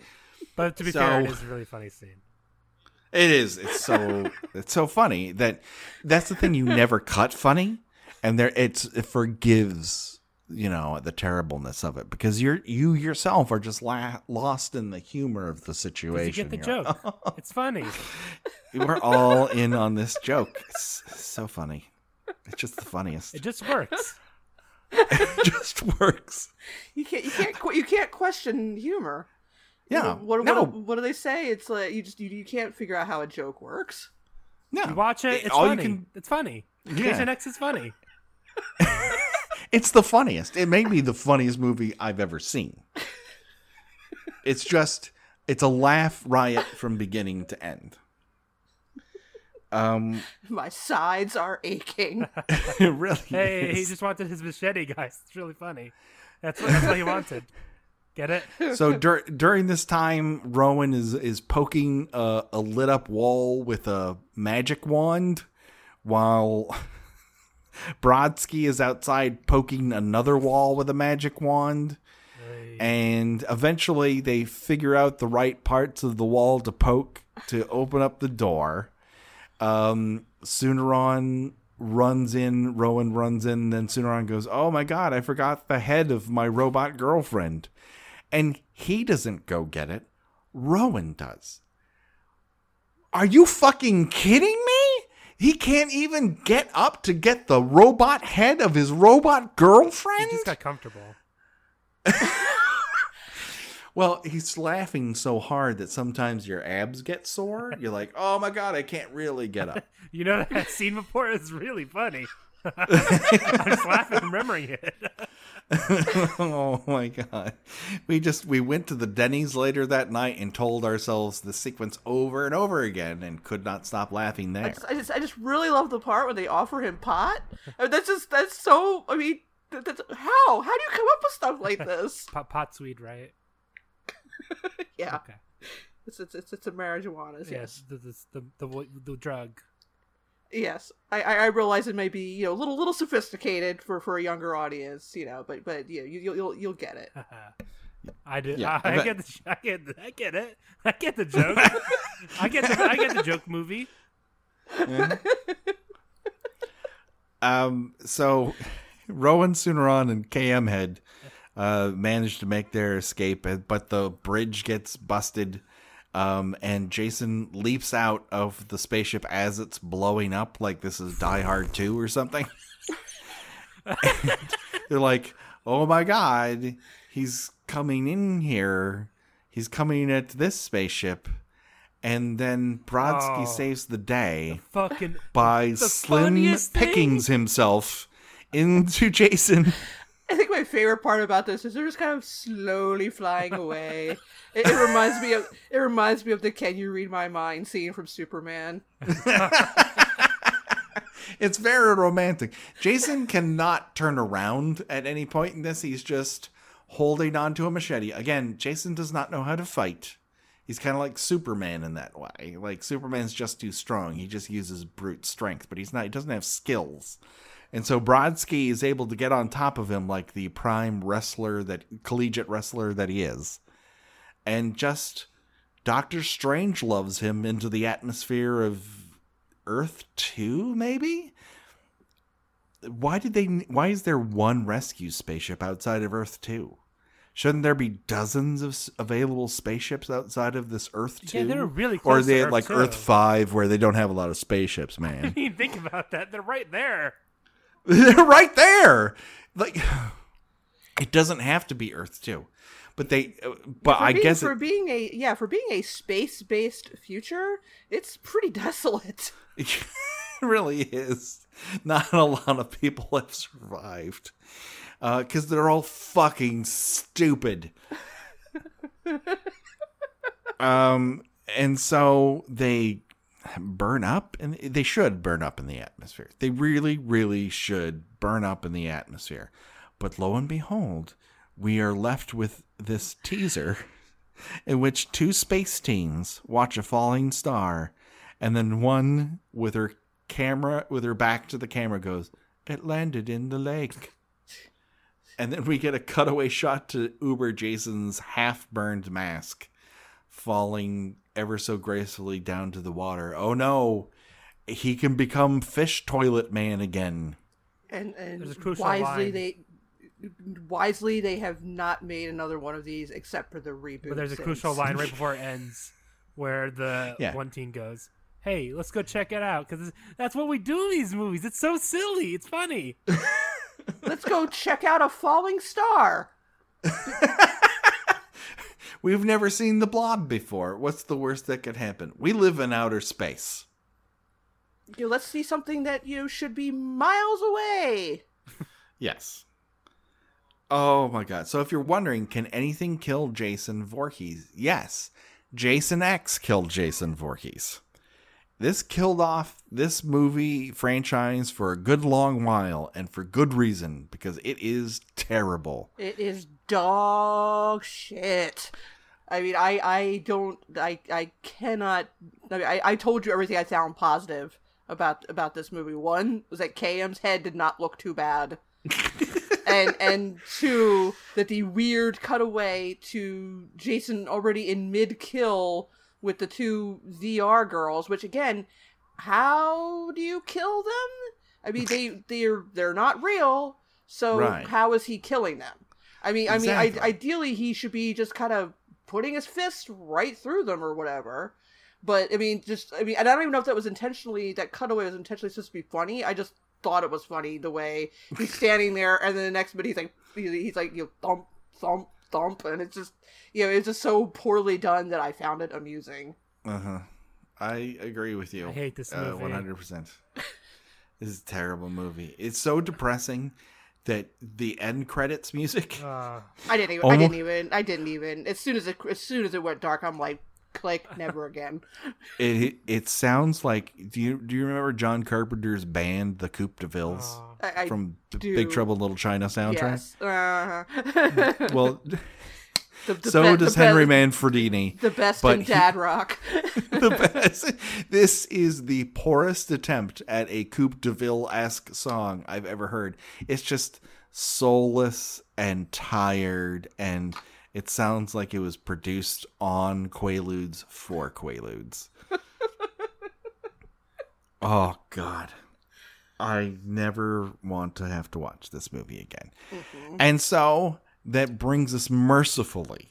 But to be fair, it So- a really funny scene. It is. It's so. it's so funny that that's the thing. You never cut funny, and there it's it forgives you know the terribleness of it because you're you yourself are just la- lost in the humor of the situation. You get the You're- joke. it's funny. We're all in on this joke. It's so funny. It's just the funniest. It just works. It just works. You can't you can't you can't question humor. Yeah. What, what, no. what, what do they say? It's like you just you, you can't figure out how a joke works. no. You watch it. It's all funny. you can. It's funny. Yeah. Jason X is funny. It's the funniest. It may be the funniest movie I've ever seen. It's just it's a laugh riot from beginning to end. Um, My sides are aching. it really Hey, he just wanted his machete, guys. It's really funny. That's what, that's what he wanted. Get it? so dur- during this time, Rowan is is poking a, a lit up wall with a magic wand, while Brodsky is outside poking another wall with a magic wand. And eventually, they figure out the right parts of the wall to poke to open up the door. Um, Tsunaron runs in, Rowan runs in, and then Tsunaron goes, "Oh my god, I forgot the head of my robot girlfriend." And he doesn't go get it. Rowan does. Are you fucking kidding me? He can't even get up to get the robot head of his robot girlfriend? He just got comfortable. well, he's laughing so hard that sometimes your abs get sore. You're like, oh my god, I can't really get up. You know that scene before is really funny. I'm just laughing remembering it. oh my god. We just we went to the Denny's later that night and told ourselves the sequence over and over again and could not stop laughing I there. just, I just I just really love the part when they offer him pot. I mean, that's just that's so. I mean, that- that's how how do you come up with stuff like this? Pot, pot sweet, right? Yeah, Okay. it's it's it's, it's a marijuana. Yes, Yes, the, the, the, the, the drug. Yes. I, I I realize it may be you know a little little sophisticated for for a younger audience, you know, but but yeah, you you'll you'll, you'll get it. I did. Yeah, I, but- get the. I get. The, I get it. I get the joke. I get the. I get the joke movie. Um, so Rowan Tsunaron and KM Head uh, managed to make their escape, uh, but the bridge gets busted. Um, and Jason leaps out of the spaceship as it's blowing up, like this is Die Hard 2 or something. They're like, oh my god, he's coming in here. He's coming at this spaceship. And then Brodsky Oh. saves the day Fucking. by The Slim funniest thing- Pickings himself into Jason I think my favorite part about this is they're just kind of slowly flying away. it, it reminds me of it reminds me of the "Can you read my mind" scene from Superman. it's very romantic. Jason cannot turn around at any point in this. He's just holding onto a machete. Again, Jason does not know how to fight. He's kind of like Superman in that way. Like Superman's just too strong. He just uses brute strength, but he's not. He doesn't have skills. And so Brodsky is able to get on top of him like the prime wrestler that collegiate wrestler that he is. And just Doctor Strange loves him into the atmosphere of Earth 2 maybe? Why did they why is there one rescue spaceship outside of Earth 2? Shouldn't there be dozens of available spaceships outside of this Earth 2? Yeah, they're really Or close are they at Earth like 2. Earth 5 where they don't have a lot of spaceships, man? I mean, think about that. They're right there. They're right there. Like it doesn't have to be Earth 2. But they uh, but For I being, guess for it, being a yeah for being a space based future, it's pretty desolate. it really is. Not a lot of people have survived. Because they're all fucking stupid. um, and so they burn up, and they should burn up in the atmosphere. They really, really should burn up in the atmosphere. But lo and behold, we are left with this teaser in which two space teens watch a falling star, and then one with her camera, with her back to the camera, goes, It landed in the lake. And then we get a cutaway shot to Uber Jason's half burned mask falling ever so gracefully down to the water. Oh no, he can become fish toilet man again. And and There's a crucial wisely line. they wisely they have not made another one of these except for the reboot. But there's a since. crucial line right before it ends where the Yeah. one teen goes, "Hey, let's go check it out because that's what we do in these movies. It's so silly. It's funny." Let's go check out a falling star. We've never seen the blob before. What's the worst that could happen? We live in outer space. You know, let's see something that you know, should be miles away. Yes. Oh my god. So if you're wondering, can anything kill Jason Voorhees? Yes. Jason X killed Jason Voorhees. This killed off this movie franchise for a good long while and for good reason because it is terrible. It is dog shit. I mean, I I don't I I cannot. I mean, I, I told you everything I sound positive about about this movie. One was that KM's head did not look too bad, and and two that the weird cutaway to Jason already in mid kill with the two VR girls, which again, how do you kill them? I mean, they they're they're not real, so Right. how is he killing them? I mean, I mean, I, ideally he should be just kind of putting his fist right through them or whatever. But I mean, just I mean, and I don't even know if that was intentionally that cutaway was intentionally supposed to be funny. I just thought it was funny the way he's standing there, and then the next minute he's like, he's, he's like, you know, thump, thump, thump, and it's just, you know, it's just so poorly done that I found it amusing. Uh huh. I agree with you. I hate this Uh, movie. One hundred percent. This is a terrible movie. It's so depressing that the end credits music. Uh, I didn't even, I didn't even, I didn't even. As soon as it, as soon as it went dark, I'm like, click, never again. It it sounds like do you do you remember John Carpenter's band, the Coupe de Villes, uh, I, I from the do. Big Trouble in Little China soundtrack? yes. Uh, Well, the, the so be- does Henry Manfredini. The best in he- dad rock. the best. This is the poorest attempt at a Coupe de Ville esque song I've ever heard. It's just soulless and tired, and it sounds like it was produced on Quaaludes for Quaaludes. oh God, I never want to have to watch this movie again. Mm-hmm. And so that brings us mercifully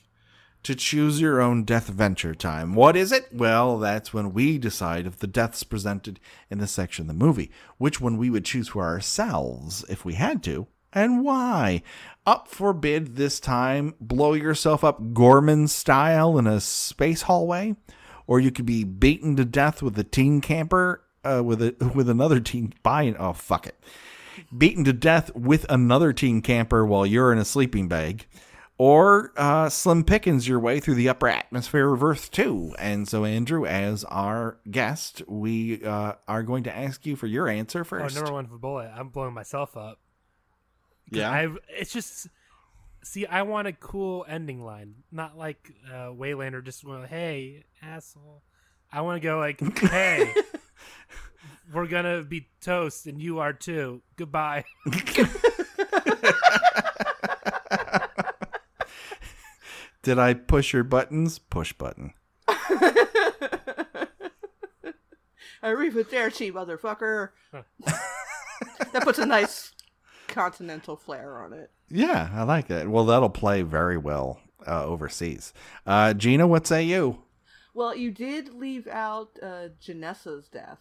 to choose your own death venture time. What is it? Well, that's when we decide if the deaths presented in this section of the movie, which one we would choose for ourselves if we had to, and why. Up for bid this time, blow yourself up Gorman style in a space hallway, or you could be beaten to death with a teen camper, uh, with a with another teen buying. Oh fuck it. Beaten to death with another teen camper while you're in a sleeping bag, or uh, Slim Pickens your way through the upper atmosphere of Earth 2. And so, Andrew, as our guest, we uh, are going to ask you for your answer Oh, first. number one for bullet. I'm blowing myself up. Yeah. I've, it's just see. I want a cool ending line, not like uh, Waylander just going, "Hey, asshole." I want to go like, "Hey, we're gonna be toast, and you are too. Goodbye." Did I push your buttons? Push button. Arriva Derchi, motherfucker. that puts a nice continental flair on it. Yeah, I like that. Well, that'll play very well uh, overseas. Uh, Gina, what say you? Well, you did leave out uh, Janessa's death.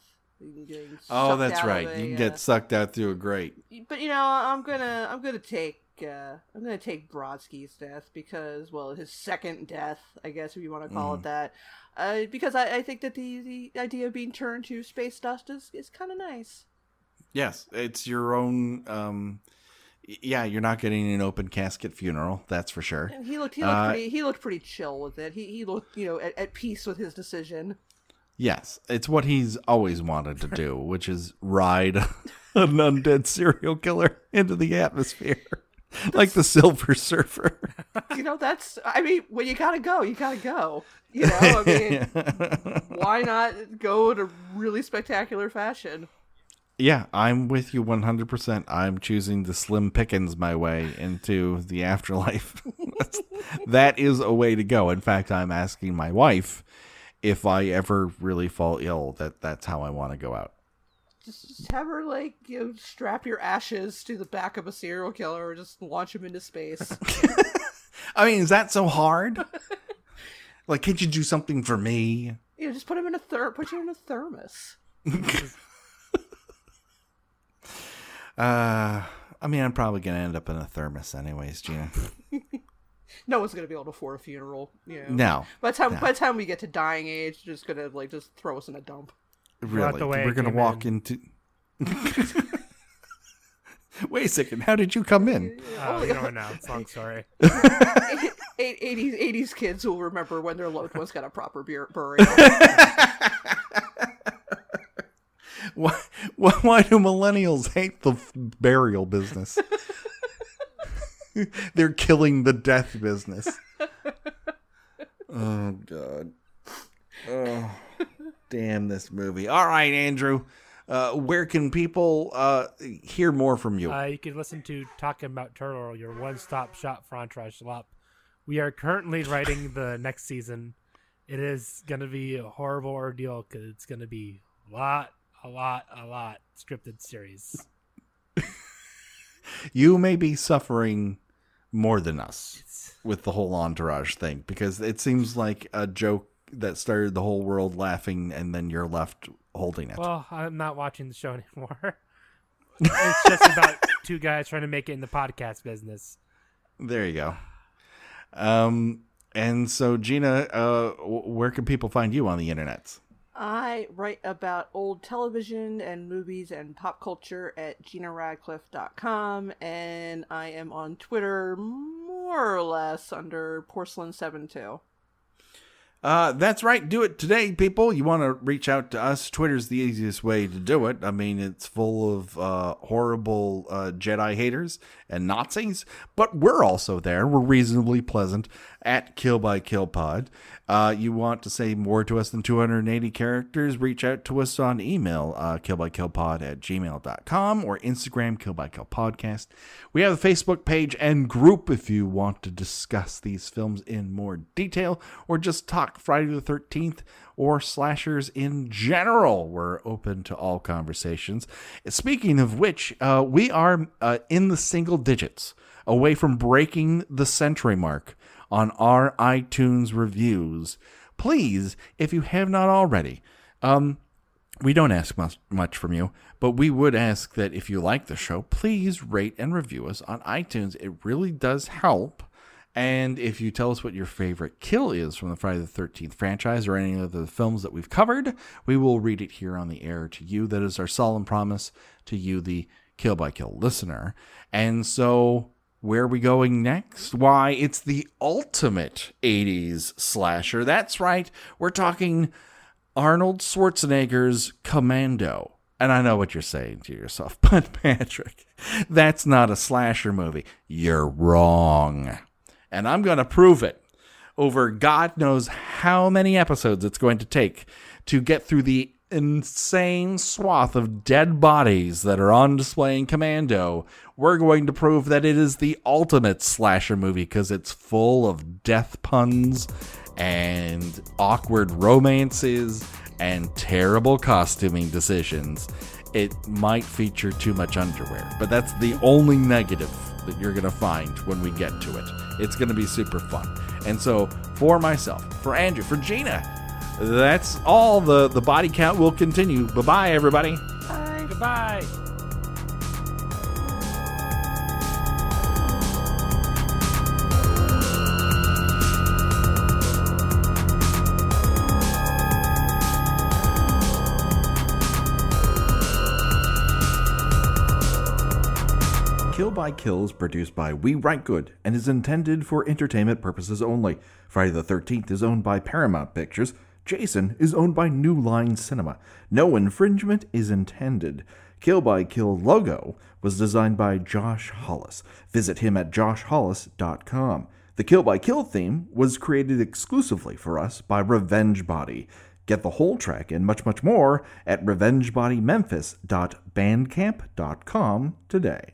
Oh, that's right. a, You can uh, get sucked out through a grate. but you know, I'm gonna I'm gonna take uh, I'm gonna take Brodsky's death because well, his second death, I guess if you want to call Mm-hmm. it that, uh, because I, I think that the the idea of being turned to space dust is is kind of nice. Yes, it's your own. Um, yeah, you're not getting an open casket funeral. That's for sure. And he looked he looked Uh, pretty he looked pretty chill with it. He he looked you know at, at peace with his decision. Yes, it's what he's always wanted to do, which is ride an undead serial killer into the atmosphere, like the Silver Surfer. You know that's I mean when you gotta go you gotta go. You know I mean why not go in a really spectacular fashion? Yeah, I'm with you 100%. I'm choosing the Slim Pickens my way into the afterlife. That is a way to go. In fact, I'm asking my wife if I ever really fall ill that that's how I want to go out. Just, have her like you know strap your ashes to the back of a serial killer or just launch him into space. I mean, is that so hard? like, can't you do something for me? you know, just put him in a ther put you in a thermos. Uh, I mean, I'm probably to end up in a thermos anyways, Gina. No one's gonna be able to afford a funeral. You know. No, By the time No. by the time we get to dying age, just gonna like just throw us in a dump. really. the way We're going to walk in. into. Wait a second. How did you come in? Uh, oh, you don't know. It's a long story. Eighties eighties kids will remember when their loved ones got a proper beer burial. Why, why, why do millennials hate the f- burial business? They're killing the death business. Oh god. Oh, damn this movie. All right, Andrew. Uh, where can people uh, hear more from you? Uh, you can listen to Talking About Turtle, your one-stop shop for Entourage Slop. We are currently writing the next season. It is going to be a horrible ordeal because it's going to be a lot, a lot, a lot scripted series. you may be suffering more than us with the whole entourage thing because it seems like a joke that started the whole world laughing and then you're left holding it. well, I'm not watching the show anymore. it's just about two guys trying to make it in the podcast business. There you go. Um, and so Gina, uh, where can people find you on the internet? I write about old television and movies and pop culture at ginaradcliffe.com, and I am on Twitter more or less under Porcelain72. Uh, that's right. Do it today, people. You want to reach out to us? Twitter's the easiest way to do it. I mean, it's full of uh, horrible uh, Jedi haters and Nazis, but we're also there. We're reasonably pleasant at Kill by Kill Pod. Uh, you want to say more to us than 280 characters? Reach out to us on email, uh, killbykillpod at gmail.com or Instagram, Kill by Kill Podcast. We have a Facebook page and group if you want to discuss these films in more detail or just talk Friday the 13th or slashers in general. We're open to all conversations. Speaking of which, uh, we are uh, in the single digits away from breaking the century mark on our iTunes reviews. Please, if you have not already, um, we don't ask much, much from you, but we would ask that if you like the show, please rate and review us on iTunes. It really does help. And if you tell us what your favorite kill is from the Friday the 13th franchise or any of the films that we've covered, we will read it here on the air to you. That is our solemn promise to you, the Kill by Kill listener. And so, where are we going next? Why, it's the ultimate 80s slasher. That's right, we're talking Arnold Schwarzenegger's Commando. And I know what you're saying to yourself, but Patrick, that's not a slasher movie. You're wrong. And I'm going to prove it over God knows how many episodes it's going to take to get through the insane swath of dead bodies that are on display in Commando. We're going to prove that it is the ultimate slasher movie because it's full of death puns and awkward romances and terrible costuming decisions. It might feature too much underwear, but that's the only negative that you're going to find when we get to it. It's going to be super fun. And so, for myself, for Andrew, for Gina, that's all. The, the body count will continue. Bye bye, everybody. Bye. Goodbye. Kill by Kill is produced by We Write Good and is intended for entertainment purposes only. Friday the 13th is owned by Paramount Pictures. Jason is owned by New Line Cinema. No infringement is intended. Kill by Kill logo was designed by Josh Hollis. Visit him at joshhollis.com. The Kill by Kill theme was created exclusively for us by Revenge Body. Get the whole track and much, much more at revengebodymemphis.bandcamp.com today.